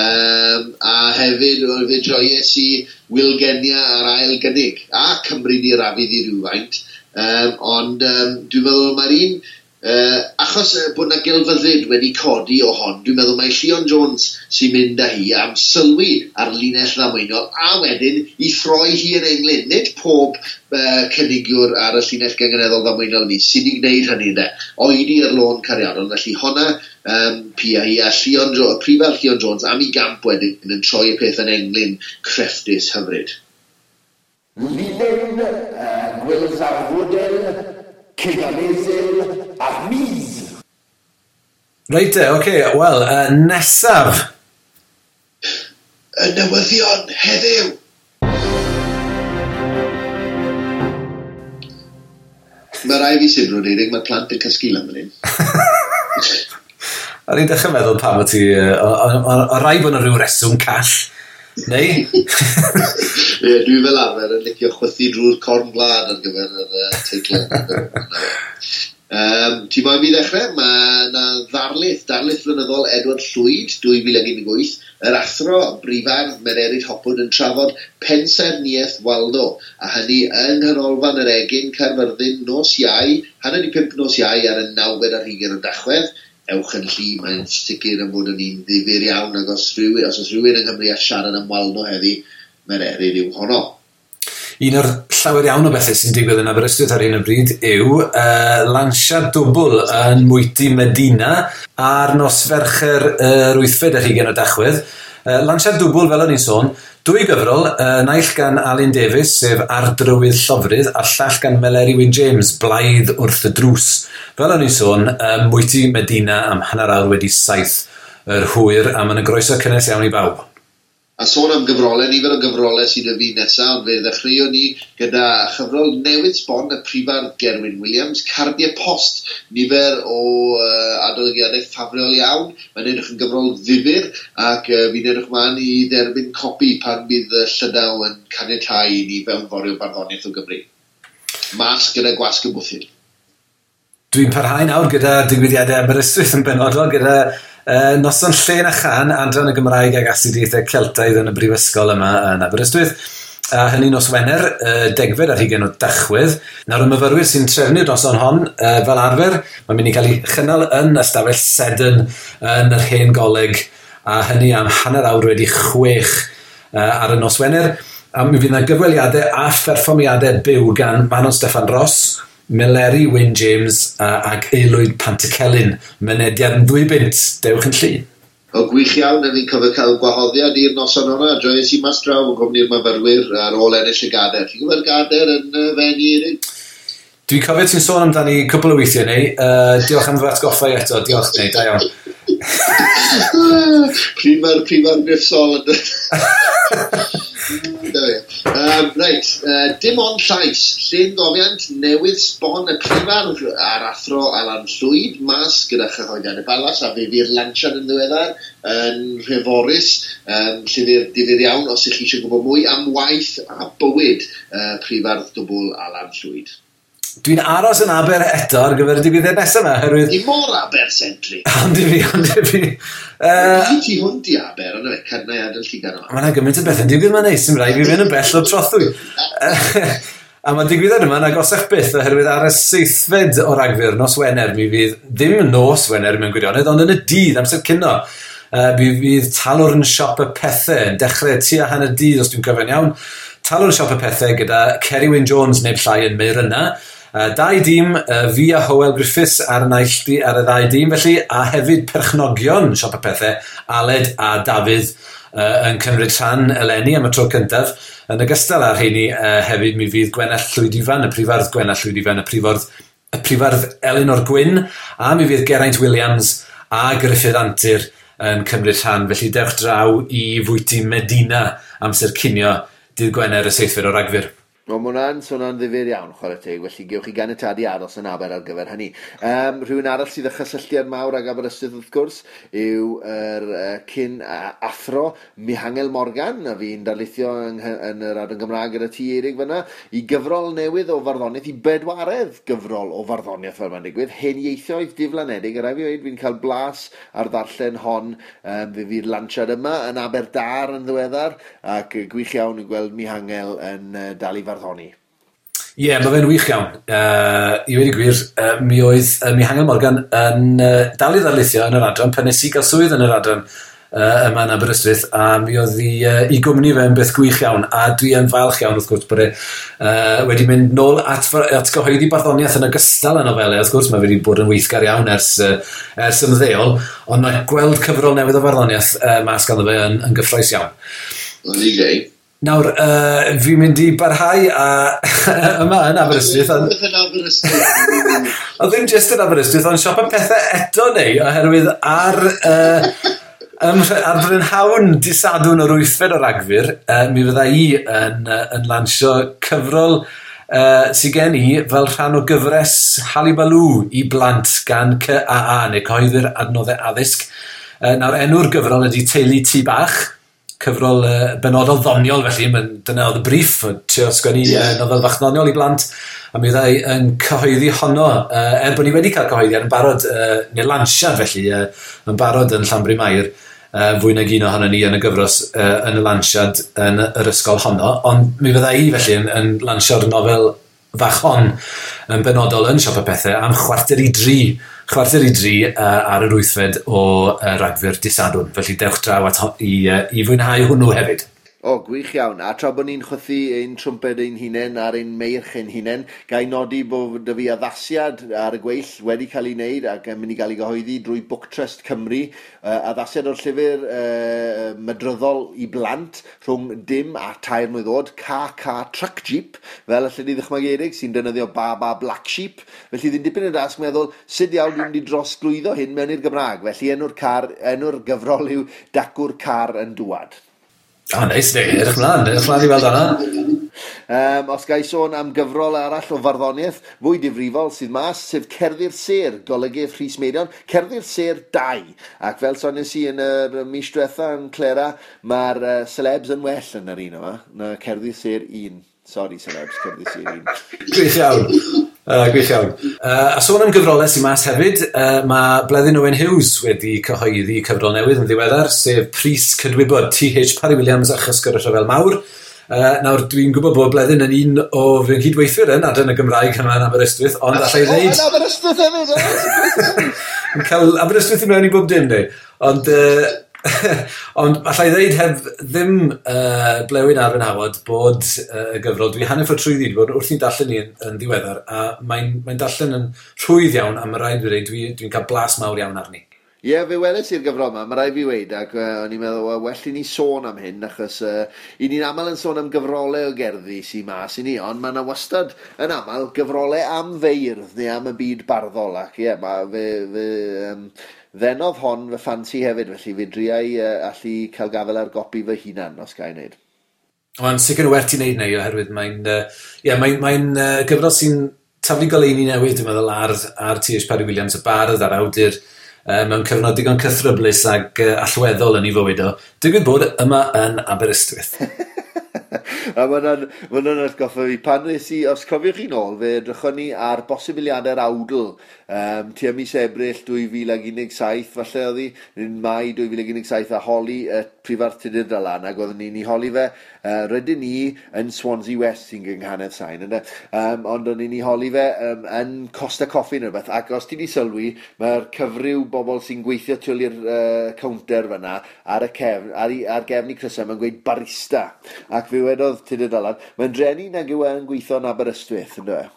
Um, a hefyd, fe joyous i Wilgenia ar ail gynnig, a Cymru ni rafydd i rhywfaint. Um, ond um, dwi'n meddwl mae'r un Uh, achos uh, bod yna gelfyddyd wedi codi o hon, dwi'n meddwl mae Llion Jones sy'n mynd â hi am sylwi ar linell ddamweinol a wedyn i throi hi yn englyn. Nid pob uh, cynigiwr ar y llinell gyngeneddol ddamweinol ni sydd wedi gwneud hynny de. Oedi ar lôn cariadon, felly honna um, Pia hi a Llion, prifar Llion Jones am i gamp wedyn yn troi y peth yn englyn crefftus hyfryd. Filen uh, Gwilzarfwdel Kegamezel Armiz. Reit e, oce, okay, wel, uh, nesaf. Y newyddion heddiw. Mae rai fi sy'n rwy'n eirig, mae plant yn cysgu lan fan hyn. Ar [laughs] i'n dechrau meddwl pam o ti... O rai bod yna rhyw reswm call Neu? Ie, dwi fel arfer yn licio chwythu drwy'r corn blad ar gyfer yr uh, teitlau. um, ti moyn fi ddechrau? Mae yna ddarlith, darlith flynyddol Edward Llwyd 2018, yr athro brifar Mererid Hopwood yn trafod pensaerniaeth Waldo, a hynny yng nghanolfan yr egin Carfyrddin nos iau, hanner i pimp nos iau ar y nawfed ar hugen o dachwedd, ewch yn lli, mae'n sicr yn bod yn un ddifur iawn, ac os, rhywun, os oes rhywun yn Nghymru a siarad am waldo heddi, mae'n eryr yw honno. Un o'r llawer iawn o bethau sy'n digwydd yn Aberystwyth ar un o bryd yw uh, lansiad dwbl yn mwyty Medina ar nos fercher yr uh, wythfed ar hugen o dachwedd. Uh, Lansiad dwbl, fel o'n i'n sôn, dwy gyfrol, uh, naill gan Alun Davies, sef Ardrywydd Llofrydd, a llall gan Meleri Wyn James, Blaidd wrth y drws. Fel o'n i'n sôn, um, Mwyty Medina am hanner awr wedi saith yr hwyr, a mae'n y groeso cynnes iawn i bawb. A sôn am gyfrolau, nifer o gyfrolau sydd y fi nesaf, ond fe ddechreuon ni gyda chyfrol newydd sbon y prifar Gerwyn Williams, cardiau post, nifer o uh, adolygiadau ffafriol iawn. Mae'n edrych yn gyfrol ddifur ac uh, fi'n edrych ma'n i dderbyn copi pan bydd y llydaw yn caniatau i ni fewn forio barddoniaeth o Gymru. Mas gyda gwasg y bwthyn. Dwi'n parhau nawr gyda digwyddiadau Aberystwyth yn benodol, gyda uh, noson llen a chan adran y Gymraeg ag asidiaethau Celtaidd yn y brifysgol yma yn Aberystwyth. A hynny nos Wener, uh, degfed ar hugen o dachwydd. Nawr y myfyrwyr sy'n trefnu'r noson hon, uh, fel arfer, mae'n mynd i cael ei chynnal yn ystafell sedyn yn yr hen goleg, a hynny am hanner awr wedi chwech uh, ar y nos Wener. A mi fydd yna gyfweliadau a pherfformiadau byw gan Manon Steffan Ross, Meleri Wyn James uh, ac Aelwyd Pantycelyn, mynediad yn dwy bint, dewch yn llu. O gwych iawn, yn ni'n cofio cael gwahoddiad i'r noson hwnna, joes i mas draw yn gofni'r myfyrwyr ar ôl ennill y gader. Ti'n gwybod gader yn uh, fenni i Dwi'n cofio ti'n sôn amdani cwbl o weithiau neu. Uh, diolch am fy atgoffa eto. Diolch neu, da iawn. Prifar, [laughs] prifar prif ar griff sôn. um, reit, uh, dim ond llais, llun gofiant newydd sbon y prifar ar athro Alan Llwyd, mas gyda chyhoeddiad y balas a fe fi'r lansian yn ddiweddar yn rheforus, um, llyfr difyr iawn os ych chi eisiau gwybod mwy am waith a bywyd uh, prifardd dwbl Alan Llwyd. Dwi'n aros yn aber eto ar gyfer y digwyddiad nesaf yma, herwydd... Ni mor aber sentri. [laughs] Ond i fi, ond i fi. Ni ti hwn di aber, ond efo'r cyrnau llygad yma. Mae yna gymaint o beth yn digwydd mae'n neis, yn rhaid i fi fynd yn bell o trothwy. [laughs] [laughs] A mae digwyddiad yma yn agosach byth, oherwydd ar y seithfed o ragfyr, nos Wener, mi fydd ddim nos Wener mewn gwirionedd, ond yn y dydd, amser cynno. Uh, mi fydd talwr yn siop y pethau yn dechrau tu a hanner dydd os dwi'n gyfan iawn. Talwr yn siop y pethau gyda Kerry Wyn Jones neu llai yn meir yna Dau dîm, fi a Howell Griffiths ar, naill, ar y ddau dîm felly, a hefyd perchnogion siop y pethau, Aled a Dafydd uh, yn cymryd rhan eleni am y tro cyntaf. Yn ogystal â'r heini uh, hefyd mi fydd Gwenell Llwydifan, y prifardd Gwenell Llwydifan, y prifardd, y prifardd Elinor Gwyn, a mi fydd Geraint Williams a Griffith Antur yn cymryd rhan. Felly dewch draw i fwyty Medina amser cinio dydd Gwener y seithfed o ragfyr. O, mae hwnna'n swnio'n ddifur iawn, chwarae teg, felly gewch chi ganetadu aros yn aber ar gyfer hynny. Um, rhywun arall sydd y chysylltiad mawr ag Aberystwyth wrth gwrs yw yr uh, cyn uh, athro Mihangel Morgan, a fi'n darlithio yng, yn yr adran Gymraeg gyda ti Eirig fyna, i gyfrol newydd o farddoniaeth, i bedwaredd gyfrol o farddoniaeth fel mae'n digwydd, hen ieithoedd diflanedig, a rai fi oed fi'n cael blas ar ddarllen hon, um, fe fi'r lansiad yma yn Aberdar yn ddiweddar, ac gwych iawn i gweld Mihangel yn uh, dal i farddoniaeth farddoni. Ie, yeah, mae fe'n wych iawn. Uh, I wedi gwir, uh, mi oedd uh, mi Hangel Morgan yn uh, dal i ddarlithio yn yr adran pan nes i gael swydd yn yr adran uh, yma yn Aberystwyth a mi oedd i, uh, i gwmni fe'n beth gwych iawn a dwi yn falch iawn wrth gwrs bod e uh, wedi mynd nôl at, at gyhoeddi barddoniaeth yn ogystal â nofelau wrth gwrs mae wedi bod yn weithgar iawn ers, uh, ers ymddeol ond mae gweld cyfrol newydd o farddoniaeth uh, mas ganddo fe yn, yn gyffroes iawn. Ond i Nawr, uh, fi'n mynd i barhau a [laughs] yma yn Aberystwyth. Oedd yn Aberystwyth. Oedd ddim jyst yn Aberystwyth, ond siop yn pethau eto neu, oherwydd ar... Uh, Um, ar Brynhawn, disadwn o'r wythfed o ragfyr, uh, mi fydda i yn, uh, yn lansio cyfrol uh, sy'n gen i fel rhan o gyfres Halibalw i blant gan CAA neu Coeddi'r Adnoddau Addysg. Uh, nawr enw'r gyfrol ydy Teulu Tŷ Bach, cyfrol uh, benodol ddoniol felly, mae'n dyna oedd y briff, trio sgwennu yeah. uh, nofel fachnoniol i blant, a mi ddau yn cyhoeddi honno, uh, er bod ni wedi cael cyhoeddiad yn barod, uh, neu lansiad felly, uh, yn barod yn Llanbri Mair, uh, fwy nag un ohono ni yn y gyfros uh, yn y lansiad yn yr ysgol honno, ond mi fydda i felly yn, yn lansio'r nofel fach hon yn benodol yn siop y pethau am chwarter i dri chwarter i dri uh, ar yr wythfed o uh, ragfyr disadwn. Felly dewch draw at, i, uh, i fwynhau hwnnw hefyd. O, gwych iawn. A tra bod ni'n chwythu ein trwmped ein hunain a'r ein meirch ein hunain, ga nodi bod dy fi addasiad ar y gweill wedi cael ei wneud ac yn mynd i gael ei gyhoeddi drwy Book Trust Cymru. Uh, addasiad o'r llyfr uh, mydryddol i blant rhwng dim a tair mlynedd oed, KK Truck Jeep, fel y llydi ddychmygerig sy'n defnyddio Baba Black Sheep. Felly ddim dipyn y dasg meddwl sut iawn dwi'n mynd i drosglwyddo hyn mewn i'r Gymraeg. Felly enw'r car, enw'r gyfrol yw Dacwr Car yn Dwad. O, oh, neis, nice, edrych mlaen, edrych mlaen i weld hwnna. Um, os gai sôn am gyfrol arall o farddoniaeth, fwy difrifol sydd mas, sef Cerddi'r Ser, golygydd Rhys Meirion, Cerddi'r Ser 2. Ac fel sonis i yn y mis diwetha yn Clera, mae'r uh, celebs yn well yn yr un yma, na Cerddi'r Ser 1. Sorry, celebs, Cerddi'r Ser 1. Gwych iawn. Uh, gwych iawn. Uh, a sôn am gyfrolau sy'n mas hefyd, uh, mae Bleddyn Owen Hughes wedi cyhoeddi cyfrol newydd yn ddiweddar, sef Pris Cydwybod TH Parry Williams a Chysgwr y Rhyfel Mawr. Uh, nawr, dwi'n gwybod bod Bleddyn yn un o fy nghydweithwyr yn adran y Gymraeg yma yn Aberystwyth, ond allai ddeud... O, yn Aberystwyth hefyd! Yn cael Aberystwyth i mewn i bob dim, neu? Ond uh, [laughs] Ond allai ddeud heb ddim uh, blewyn ar fy awod bod uh, y gyfrol dwi hanner ffordd trwy ddweud bod wrth i'n darllen ni yn, yn ddiweddar a mae'n mae darllen yn rhwydd iawn a mae rhaid i dweud dwi'n dwi cael blas mawr iawn arni. Ie, yeah, fe weles i'r gyfrol yma, mae rhaid fi weid, ac uh, o'n i'n meddwl, well, well i ni sôn am hyn, achos uh, i ni'n aml yn sôn am gyfrolau o gerddi sy'n mas i ni, ond mae yna wastad yn aml gyfrolau am feirdd neu am y byd barddol, ac ie, yeah, mae fe, fe um, Ddenodd hon fy ffansi hefyd, felly fi driau uh, allu cael gafel ar gopi fy hunan, os gael ei wneud. Mae'n sicr werth i wneud neu, oherwydd mae'n uh, yeah, mae, mae uh, gyfrol sy'n taflu goleini newydd, dwi'n meddwl, ar, ar T.H. Parry Williams y bardd a'r awdur uh, mewn cyfnod digon cythryblus ac uh, allweddol yn ei fywyd o. Digwydd bod yma yn Aberystwyth. [laughs] a mae hwnna'n atgoffa fi. Pan nes i, os cofiwch chi nôl, fe edrychon ni ar bosibiliadau'r awdl um, tu mis Ebrill 2017, falle oedd hi, yn mai 2017 a holi y prifartidydd dylan, ac oeddwn ni'n ei holi fe Uh, rydyn ni yn Swansea West sy'n gynghanedd sain yna. Um, ond o'n i ni holi fe um, yn Costa Coffi neu beth. Ac os ti di sylwi, mae'r cyfryw bobl sy'n gweithio tu i'r uh, counter fyna ar, y cefn, ar, i, ar gefn i Crysau, mae'n gweud barista. Ac fe wedodd Tudur dylan, mae'n drenu nag yw e'n gweithio yn Aberystwyth, ynddo e?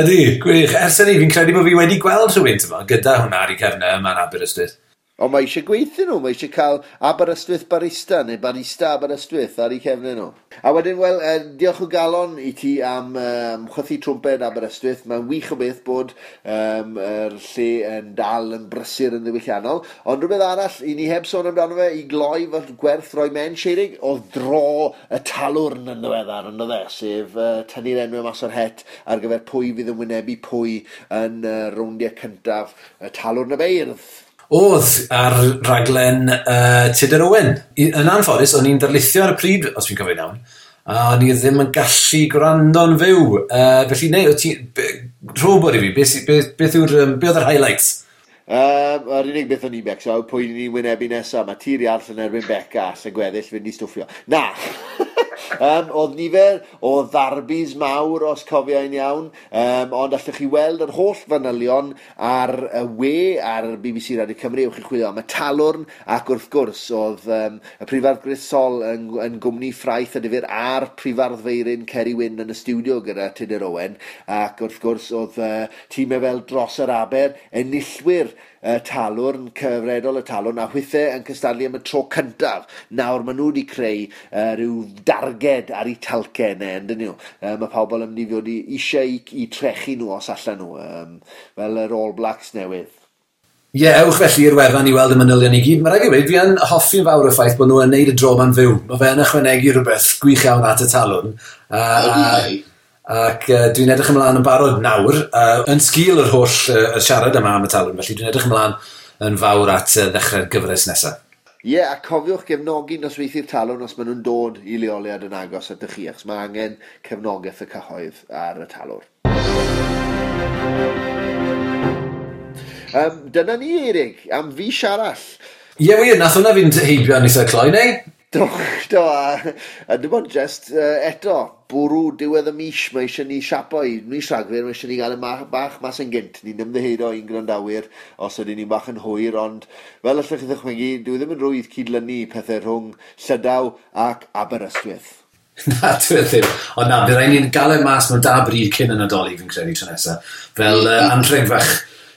Ydy, gwych. Ers hynny, fi'n credu bod fi wedi gweld rhywun tyma, gyda hwnna ar ei cefnau yma yn Aberystwyth. Ond mae eisiau gweithio nhw, mae eisiau cael Aberystwyth barista neu barista Aberystwyth ar eu cefnau nhw. A wedyn, wel, uh, diolch o galon i ti am um, chwythu trwmped Aberystwyth. Mae'n wych o beth bod um, er lle yn dal yn brysur yn ddiwylliannol. Ond rhywbeth arall i ni heb sôn amdano fe i gloi fel gwerth roi men Seirig o dro y talwrn yn ddiweddar yn dde, sef uh, tynnu'r enw mas o'r het ar gyfer pwy fydd yn wynebu pwy yn uh, rowndiau cyntaf y talwrn y beirdd oedd ar raglen uh, Tudur Owen. I, yn anffodus, o'n i'n darlithio ar y pryd, os fi'n cofio'n iawn, a o'n i ddim yn gallu gwrando'n fyw. Uh, felly, neu, ti... be, Rhobod i fi, beth, beth, beth, yw'r, um, beth oedd yr highlights? Um, yr unig beth o'n i'n becso, pwy ni'n wynebu nesaf, mae tiri arall yn erbyn beca, allan gweddill fynd i stwffio. Na! [laughs] Um, oedd nifer o ddarbys mawr os cofiau'n iawn, um, ond allwch chi weld yr holl fanylion ar y we ar BBC Radio Cymru, ewch chi'n chwilio am y talwrn, ac wrth gwrs oedd um, y prifardd Grisol yn, yn gwmni ffraith a difyr a'r prifardd feirin Ceri Wyn yn y stiwdio gyda Tudur Owen, ac wrth gwrs oedd uh, tîmau fel dros yr aber enillwyr y talwrn, cyfredol y talwrn, a hwythau yn cystadlu am y tro cyntaf. Nawr maen nhw wedi creu uh, rhyw dar darged ar eu talcau neu yn dyn nhw. Um, mae pobl yn mynd i fod eisiau i, i trechu nhw os allan nhw, um, fel yr All Blacks newydd. Ie, yeah, ewch felly i'r wefan i weld y manylion i gyd. Mae rhaid i weid, fi yn hoffi'n fawr y ffaith bod nhw yn neud y dro ma'n fyw. Mae fe'n ychwanegu rhywbeth gwych iawn at y talwn. Uh, ac uh, dwi'n edrych ymlaen yn barod nawr. Uh, yn sgil yr holl uh, siarad yma am y talwn, felly dwi'n edrych ymlaen yn fawr at uh, ddechrau'r gyfres nesaf. Ie, yeah, a cofiwch gefnogi nosweithi'r talwn os maen nhw'n dod i leoliad yn agos at y chi, achos mae angen cefnogaeth y cyhoedd ar y talwr. Um, dyna ni, Eirig, am fi siarall. Ie, yeah, wir, nath hwnna fi'n heibio yn eitha cloi, neu? Do, do, a, a dim ond jyst uh, eto, bwrw diwedd y mis, mae eisiau ni siapo i, mis rhagfyr, mae eisiau ni gael y ma bach mas yn gynt. Ni'n ymddiheurio i'n grandawyr os ydyn ni'n bach yn hwyr, ond fel allwch chi ddychmygu, dwi ddim yn rwydd cydlynu pethau rhwng Llydaw ac Aberystwyth. [laughs] na, dwi e ddim. Ond na, bydd rhaid ni'n gael e mas mewn da bryd cyn yn adolyg fi'n credu tro nesaf. Fel [laughs] uh, anrhegfach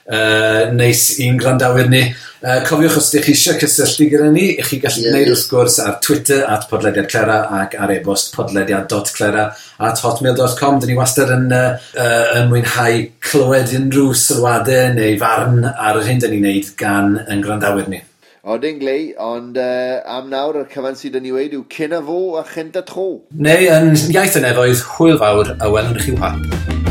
uh, neis i'n grandawyr ni. Uh, cofiwch os ydych chi eisiau cysylltu gyda ni, ych chi gallu yeah, gwneud yeah. wrth gwrs ar Twitter at podlediad Clera ac ar e-bost podlediad.clera at hotmail.com. Dyn ni wastad yn, uh, uh, yn mwynhau clywed unrhyw sylwadau neu farn ar yr hyn dyn ni'n neud gan yn grandawyr ni. Odyn glei, ond uh, am nawr y cyfan sydd yn ei wneud yw cyn a fo a chynt a tro. Neu yn iaith yn efoedd hwyl fawr a welwn i chi whap.